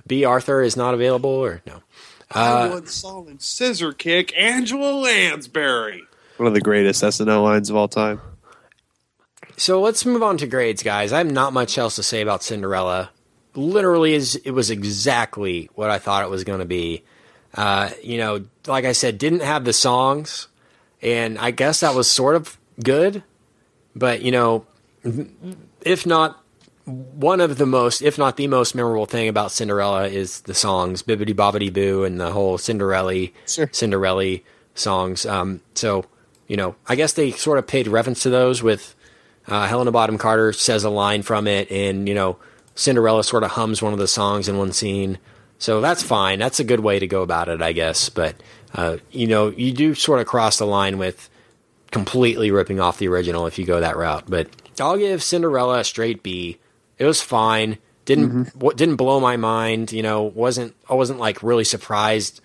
Bea Arthur is not available, or no? I once saw in Scissor Kick Angela Lansbury. One of the greatest SNL lines of all time. So let's move on to grades, guys. I have not much else to say about Cinderella. Literally, is it was exactly what I thought it was going to be. Uh, you know, like I said, didn't have the songs, and I guess that was sort of good. But you know, if not one of the most, if not the most memorable thing about Cinderella is the songs "Bibbidi Bobbidi Boo" and the whole Cinderella, Sure. Cinderella songs. Um, so you know, I guess they sort of paid reference to those with uh, Helena Bonham Carter says a line from it, and you know, Cinderella sort of hums one of the songs in one scene. So that's fine. That's a good way to go about it, I guess. But uh, you know, you do sort of cross the line with completely ripping off the original if you go that route. But I'll give Cinderella a straight B. It was fine. Didn't what didn't blow my mind. You know, wasn't I wasn't like really surprised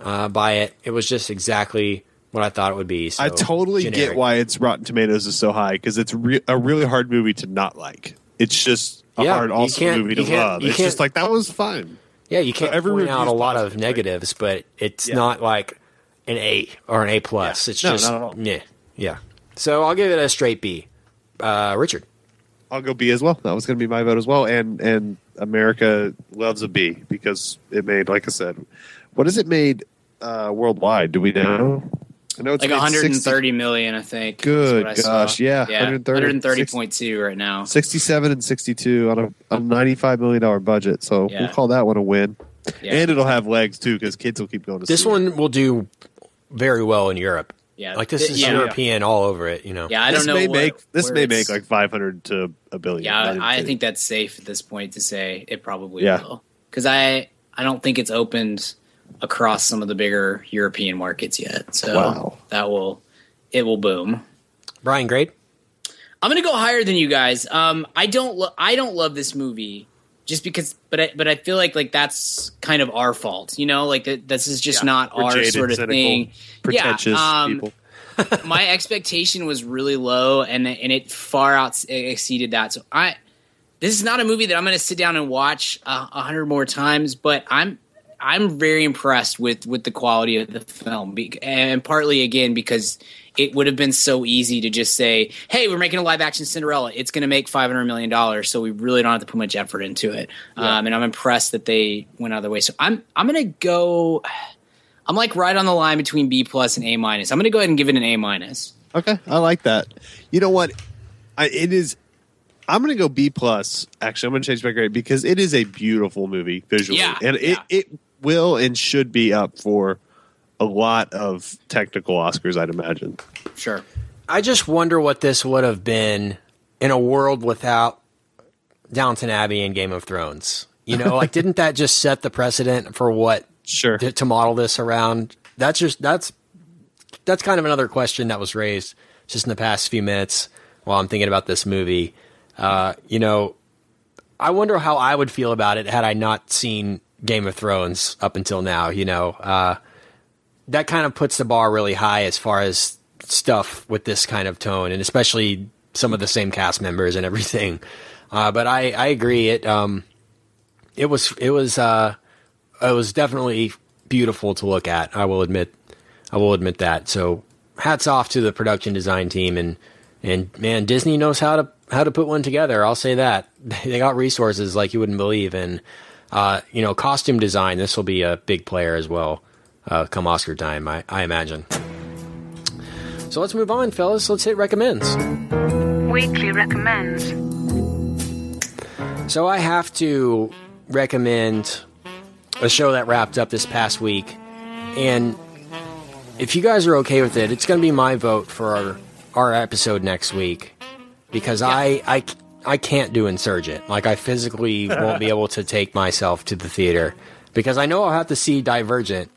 uh, by it. It was just exactly what I thought it would be. So, I totally get why its Rotten Tomatoes is so high because it's re- a really hard movie to not like. It's just a Yeah, hard, awesome movie to love. It's just like that was fun. Yeah, you can't every point out a lot of negatives, but it's Yeah. not like an A or an A plus. It's No, just not at all. yeah, yeah. So I'll give it a straight B. Uh, Richard, I'll go B as well. That was going to be my vote as well. And and America loves a B because it made, like I said, what has it made uh, worldwide? Do we know? I know it's Like made 130 million, I think. Good what I saw. gosh, yeah, yeah, 130, 130.2 right now. 67 and 62 on a, a $95 million budget. So Yeah. we'll call that one a win. Yeah. And it'll have legs too because kids will keep going to this see it. one will do very well in Europe. Yeah, Like this is yeah. European all over it. You know. Yeah, I don't this know. may what- make this may make like 500 to a billion. Yeah, Not I kidding. think that's safe at this point to say it probably Yeah. will. Because I I don't think it's opened across some of the bigger European markets yet. So Wow. that will it will boom. Brian, great. I'm gonna go higher than you guys. Um, I don't lo- I don't love this movie just because, but I, but I feel like like that's kind of our fault. You know, like this is just Yeah. not our jaded, sort of cynical, thing. pretentious yeah, um, people. my expectation was really low and and it far out exceeded that so i this is not a movie that i'm going to sit down and watch a a hundred more times but i'm i'm very impressed with with the quality of the film and partly again because it would have been so easy to just say hey we're making a live action cinderella it's going to make 500 million dollars so we really don't have to put much effort into it um, and i'm impressed that they went out of their way so i'm i'm going to go I'm like right on the line between B plus and A minus. I'm going to go ahead and give it an A minus. Okay, I like that. You know what? I, it is. I'm going to go B plus. Actually, I'm going to change my grade because it is a beautiful movie visually, Yeah, and it it will and should be up for a lot of technical Oscars. I'd imagine. Sure. I just wonder what this would have been in a world without Downton Abbey and Game of Thrones. You know, like didn't that just set the precedent for what Sure. to, to model this around? That's just that's that's kind of another question that was raised just in the past few minutes while I'm thinking about this movie. Uh, you know, I wonder how I would feel about it had I not seen Game of Thrones up until now. You know, uh, that kind of puts the bar really high as far as stuff with this kind of tone, and especially some of the same cast members and everything. Uh, but I, I agree. It um, it was it was uh, it was definitely beautiful to look at. I will admit, I will admit that. So hats off to the production design team and and man, Disney knows how to how to put one together. I'll say that they got resources like you wouldn't believe, and uh, you know, costume design. This will be a big player as well. Uh, come Oscar time, I, I imagine. So let's move on, fellas. Let's hit recommends. Weekly recommends. So I have to recommend a show that wrapped up this past week, and if you guys are okay with it, it's going to be my vote for our, our episode next week because I, I I can't do Insurgent. Like I physically won't be able to take myself to the theater because I know I'll have to see Divergent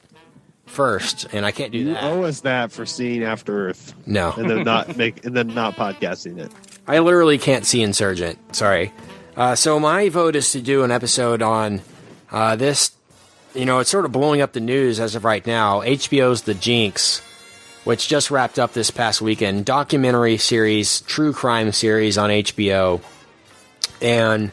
first, and I can't do You that. owe us that for seeing After Earth, No, and then not make and then not podcasting it. I literally can't see Insurgent. Sorry. Uh, so my vote is to do an episode on uh, this. You know, it's sort of blowing up the news as of right now. HBO's The Jinx, which just wrapped up this past weekend, documentary series, true crime series on HBO, and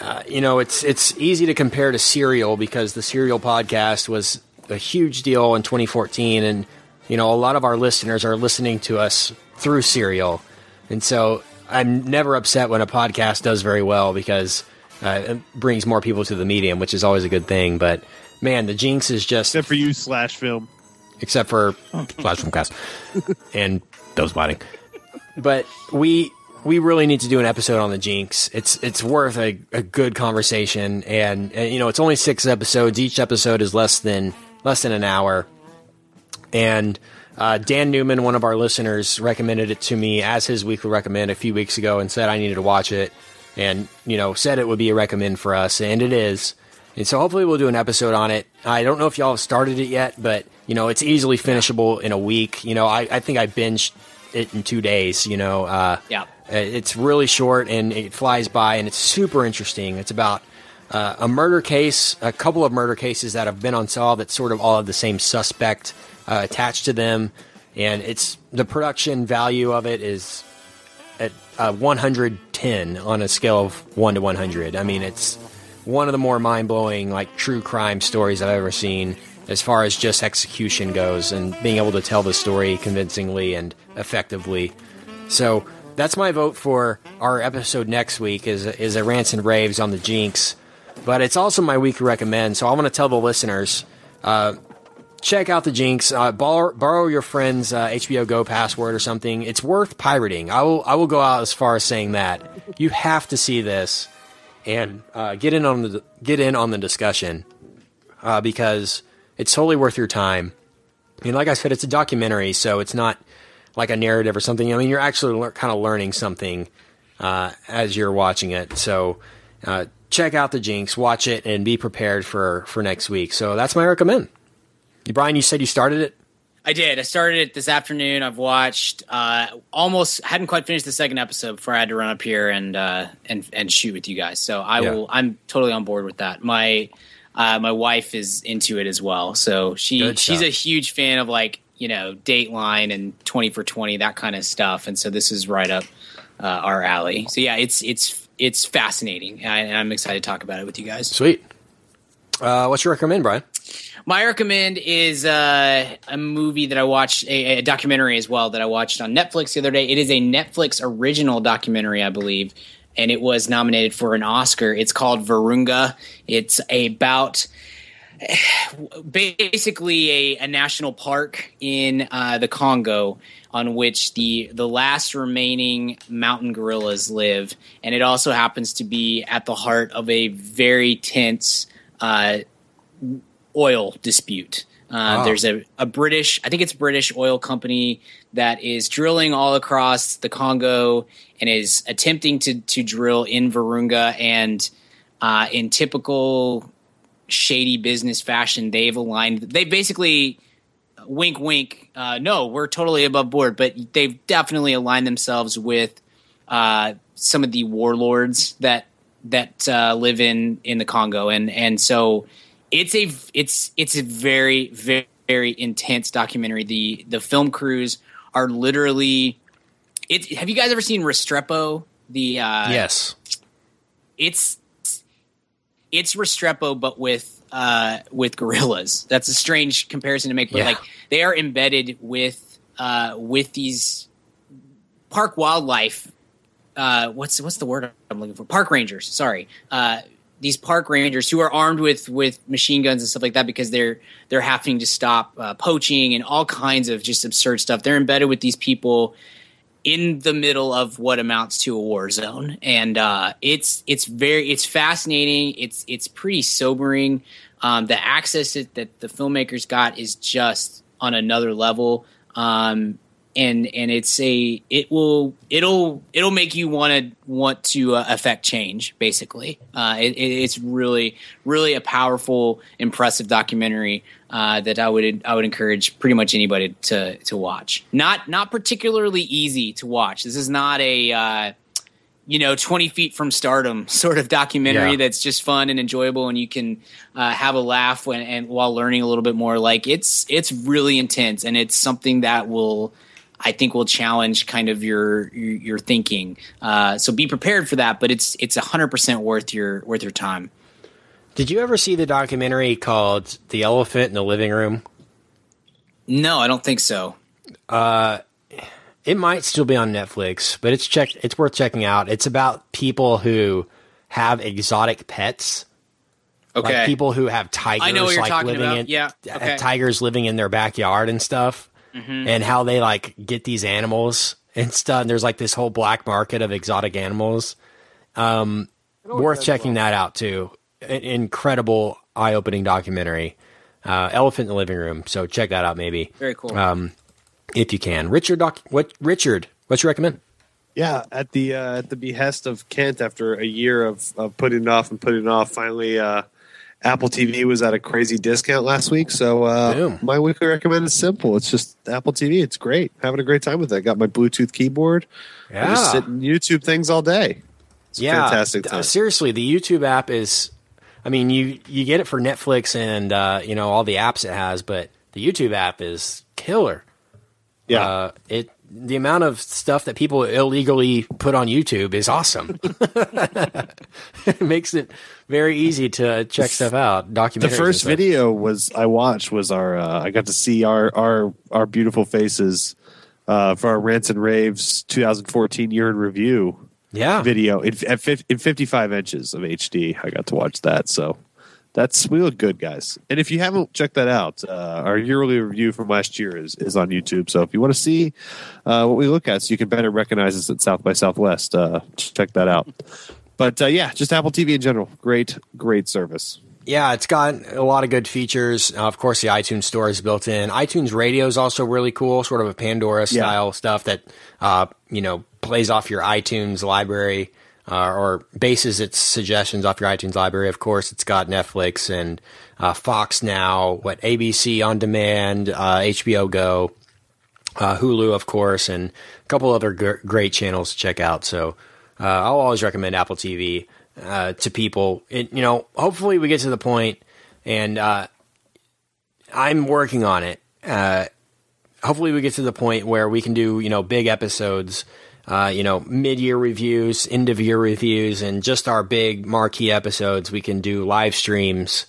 uh, you know it's it's easy to compare to Serial because the Serial podcast was a huge deal in 2014, and you know a lot of our listeners are listening to us through Serial, and so I'm never upset when a podcast does very well because uh, it brings more people to the medium, which is always a good thing. But man, the Jinx is just Except for you, slash film. except for Flash from Cast and those biting. But we we really need to do an episode on the Jinx. It's it's worth a, a good conversation, and, and you know it's only six episodes. Each episode is less than less than an hour, and. Uh, Dan Newman, one of our listeners, recommended it to me as his weekly recommend a few weeks ago and said I needed to watch it and, you know, said it would be a recommend for us, and it is. And so hopefully we'll do an episode on it. I don't know if y'all have started it yet, but, you know, it's easily finishable in a week. You know, I, I think I binged it in two days, you know. Uh, Yeah. It's really short and it flies by, and it's super interesting. It's about uh, a murder case, a couple of murder cases that have been unsolved that sort of all have the same suspect uh, attached to them, and it's the production value of it is at uh, 110 on a scale of one to 100. I mean, it's one of the more mind blowing like true crime stories I've ever seen as far as just execution goes and being able to tell the story convincingly and effectively. So that's my vote for our episode next week is is a rants and raves on the Jinx, but it's also my weekly recommend. So I want to tell the listeners. Uh, check out the Jinx. Uh, borrow, borrow your friend's uh, HBO Go password or something. It's worth pirating. I will. I will go out as far as saying that you have to see this and uh, get in on the get in on the discussion uh, because it's totally worth your time. I mean, like I said, it's a documentary, so it's not like a narrative or something. I mean, you're actually lear- kind of learning something uh, as you're watching it. So check out the Jinx, watch it, and be prepared for for next week. So that's my recommend. Brian, you said you started it. I did. I started it this afternoon. I've watched uh, almost hadn't quite finished the second episode before I had to run up here and uh, and and shoot with you guys. So I Yeah. will. I'm totally on board with that. My uh, my wife is into it as well. So she she's a huge fan of like you know Dateline and Twenty for Twenty that kind of stuff. And so this is right up uh, our alley. So yeah, it's it's it's fascinating, and I'm excited to talk about it with you guys. Sweet. Uh, what's your recommend, Brian? My recommend is uh, a movie that I watched, a, a documentary as well that I watched on Netflix the other day. It is a Netflix original documentary, I believe, and it was nominated for an Oscar. It's called Virunga. It's about basically a, a national park in uh, the Congo on which the the last remaining mountain gorillas live, and it also happens to be at the heart of a very tense uh, oil dispute. Uh, Wow. There's a, a British, I think it's British oil company that is drilling all across the Congo and is attempting to to drill in Virunga and uh, in typical shady business fashion, they've aligned. They basically wink, wink. Uh, no, we're totally above board, but they've definitely aligned themselves with uh, some of the warlords that that uh, live in in the Congo, and and so it's a it's it's a very very very intense documentary. The the film crews are literally. It, have you guys ever seen Restrepo? The uh, yes. it's it's Restrepo, but with uh, with gorillas. That's a strange comparison to make, but Yeah. like they are embedded with uh, with these park wildlife. Uh, what's what's the word I'm looking for? Park rangers. Sorry, uh, these park rangers who are armed with with machine guns and stuff like that because they're they're having to stop uh, poaching and all kinds of just absurd stuff. They're embedded with these people in the middle of what amounts to a war zone. And uh, it's it's very it's fascinating. It's it's pretty sobering. Um, the access that, that the filmmakers got is just on another level. Um, and and it's a it will it'll it'll make you want to want to uh, affect change basically. Uh, it, it, it's really really a powerful impressive documentary uh, that I would I would encourage pretty much anybody to to watch. Not not particularly easy to watch. This is not a uh, you know 20 feet from stardom sort of documentary Yeah. that's just fun and enjoyable and you can uh, have a laugh when and while learning a little bit more. Like it's it's really intense and it's something that will I think will challenge kind of your your, your thinking. Uh, so be prepared for that, but it's it's hundred percent worth your worth your time. Did you ever see the documentary called "The Elephant in the Living Room"? No, I don't think so. Uh, It might still be on Netflix, but it's check. It's worth checking out. It's about people who have exotic pets. Okay, Like people who have tigers, I know what you're like talking living about. in Yeah, okay. Tigers living in their backyard and stuff, and how they like get these animals and stuff. And there's like this whole black market of exotic animals. Um, worth checking that out too. An incredible, eye-opening documentary. Uh, Elephant in the Living Room. So check that out, maybe very cool. um, if you can. Richard, doc, what Richard? What's your recommend? Yeah, at the uh, at the behest of Kent, after a year of, of putting it off and putting it off, finally uh, Apple TV was at a crazy discount last week. So uh, my weekly recommend is simple. It's just Apple TV. It's great. Having a great time with it. Got my Bluetooth keyboard. I just sit YouTube things all day. It's yeah, fantastic uh, time. seriously, the YouTube app is. I mean, you you get it for Netflix and uh, you know all the apps it has, but the YouTube app is killer. yeah, Uh, it the amount of stuff that people illegally put on YouTube is awesome. it makes it very easy to check stuff out. Documentaries. the first video was I watched was our uh, I got to see our our our beautiful faces uh, for our rants and raves 2014 year in review. Yeah, video in, at in 55 inches of HD. I got to watch that. So that's we look good, guys. And if you haven't checked that out, uh, our yearly review from last year is, is on YouTube. So if you want to see uh, what we look at, so you can better recognize us at South by Southwest, uh, check that out. But uh, yeah, just Apple TV in general, great, great service. Yeah, it's got a lot of good features. Uh, of course, the iTunes Store is built in. iTunes Radio is also really cool, sort of a Pandora style stuff that uh, you know plays off your iTunes library uh, or bases its suggestions off your iTunes library. Of course, it's got Netflix and uh, Fox now, what ABC on demand, uh, HBO Go, uh, Hulu, of course, and a couple other gr- great channels to check out. So uh, I'll always recommend Apple TV uh, to people. It, you know, hopefully we get to the point, and uh, I'm working on it. Uh, hopefully we get to the point where we can do you know big episodes. Uh, you know, mid-year reviews, end-of-year reviews, and just our big marquee episodes. We can do live streams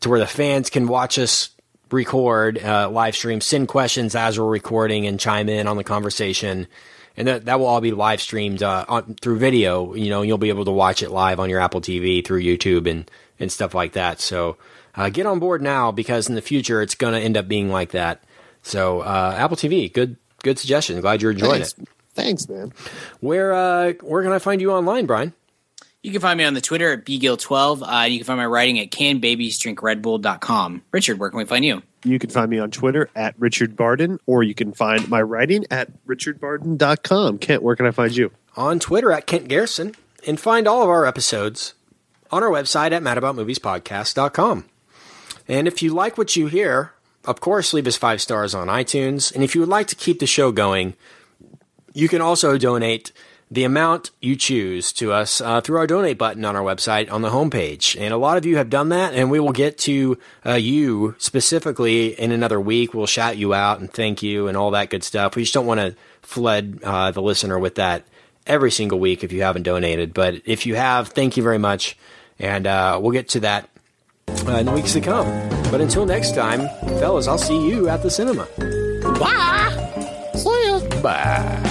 to where the fans can watch us record uh, live stream, send questions as we're recording, and chime in on the conversation. And that that will all be live streamed uh, on, through video. You know, you'll be able to watch it live on your Apple TV through YouTube and and stuff like that. So uh, get on board now because in the future it's going to end up being like that. So uh, Apple TV, good good suggestion. Glad you're enjoying Thanks. it. Thanks, man. Where uh, where can I find you online, Brian? You can find me on the Twitter at bgill12. Uh, you can find my writing at canbabiesdrinkredbull.com. Richard, where can we find you? You can find me on Twitter at Richard Barden, or you can find my writing at richardbarden.com. Kent, where can I find you? on Twitter at Kent Garrison and find all of our episodes on our website at madaboutmoviespodcast.com. And if you like what you hear, of course, leave us five stars on iTunes. And if you would like to keep the show going, you can also donate the amount you choose to us uh, through our donate button on our website on the homepage. And a lot of you have done that, and we will get to uh, you specifically in another week. We'll shout you out and thank you and all that good stuff. We just don't want to flood uh, the listener with that every single week if you haven't donated. But if you have, thank you very much. And uh, we'll get to that uh, in the weeks to come. But until next time, fellas, I'll see you at the cinema. Bye. See ya. Bye.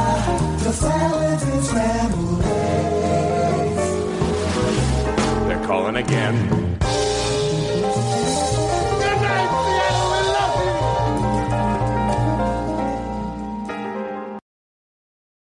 Salads and scrambled eggs. They're calling again.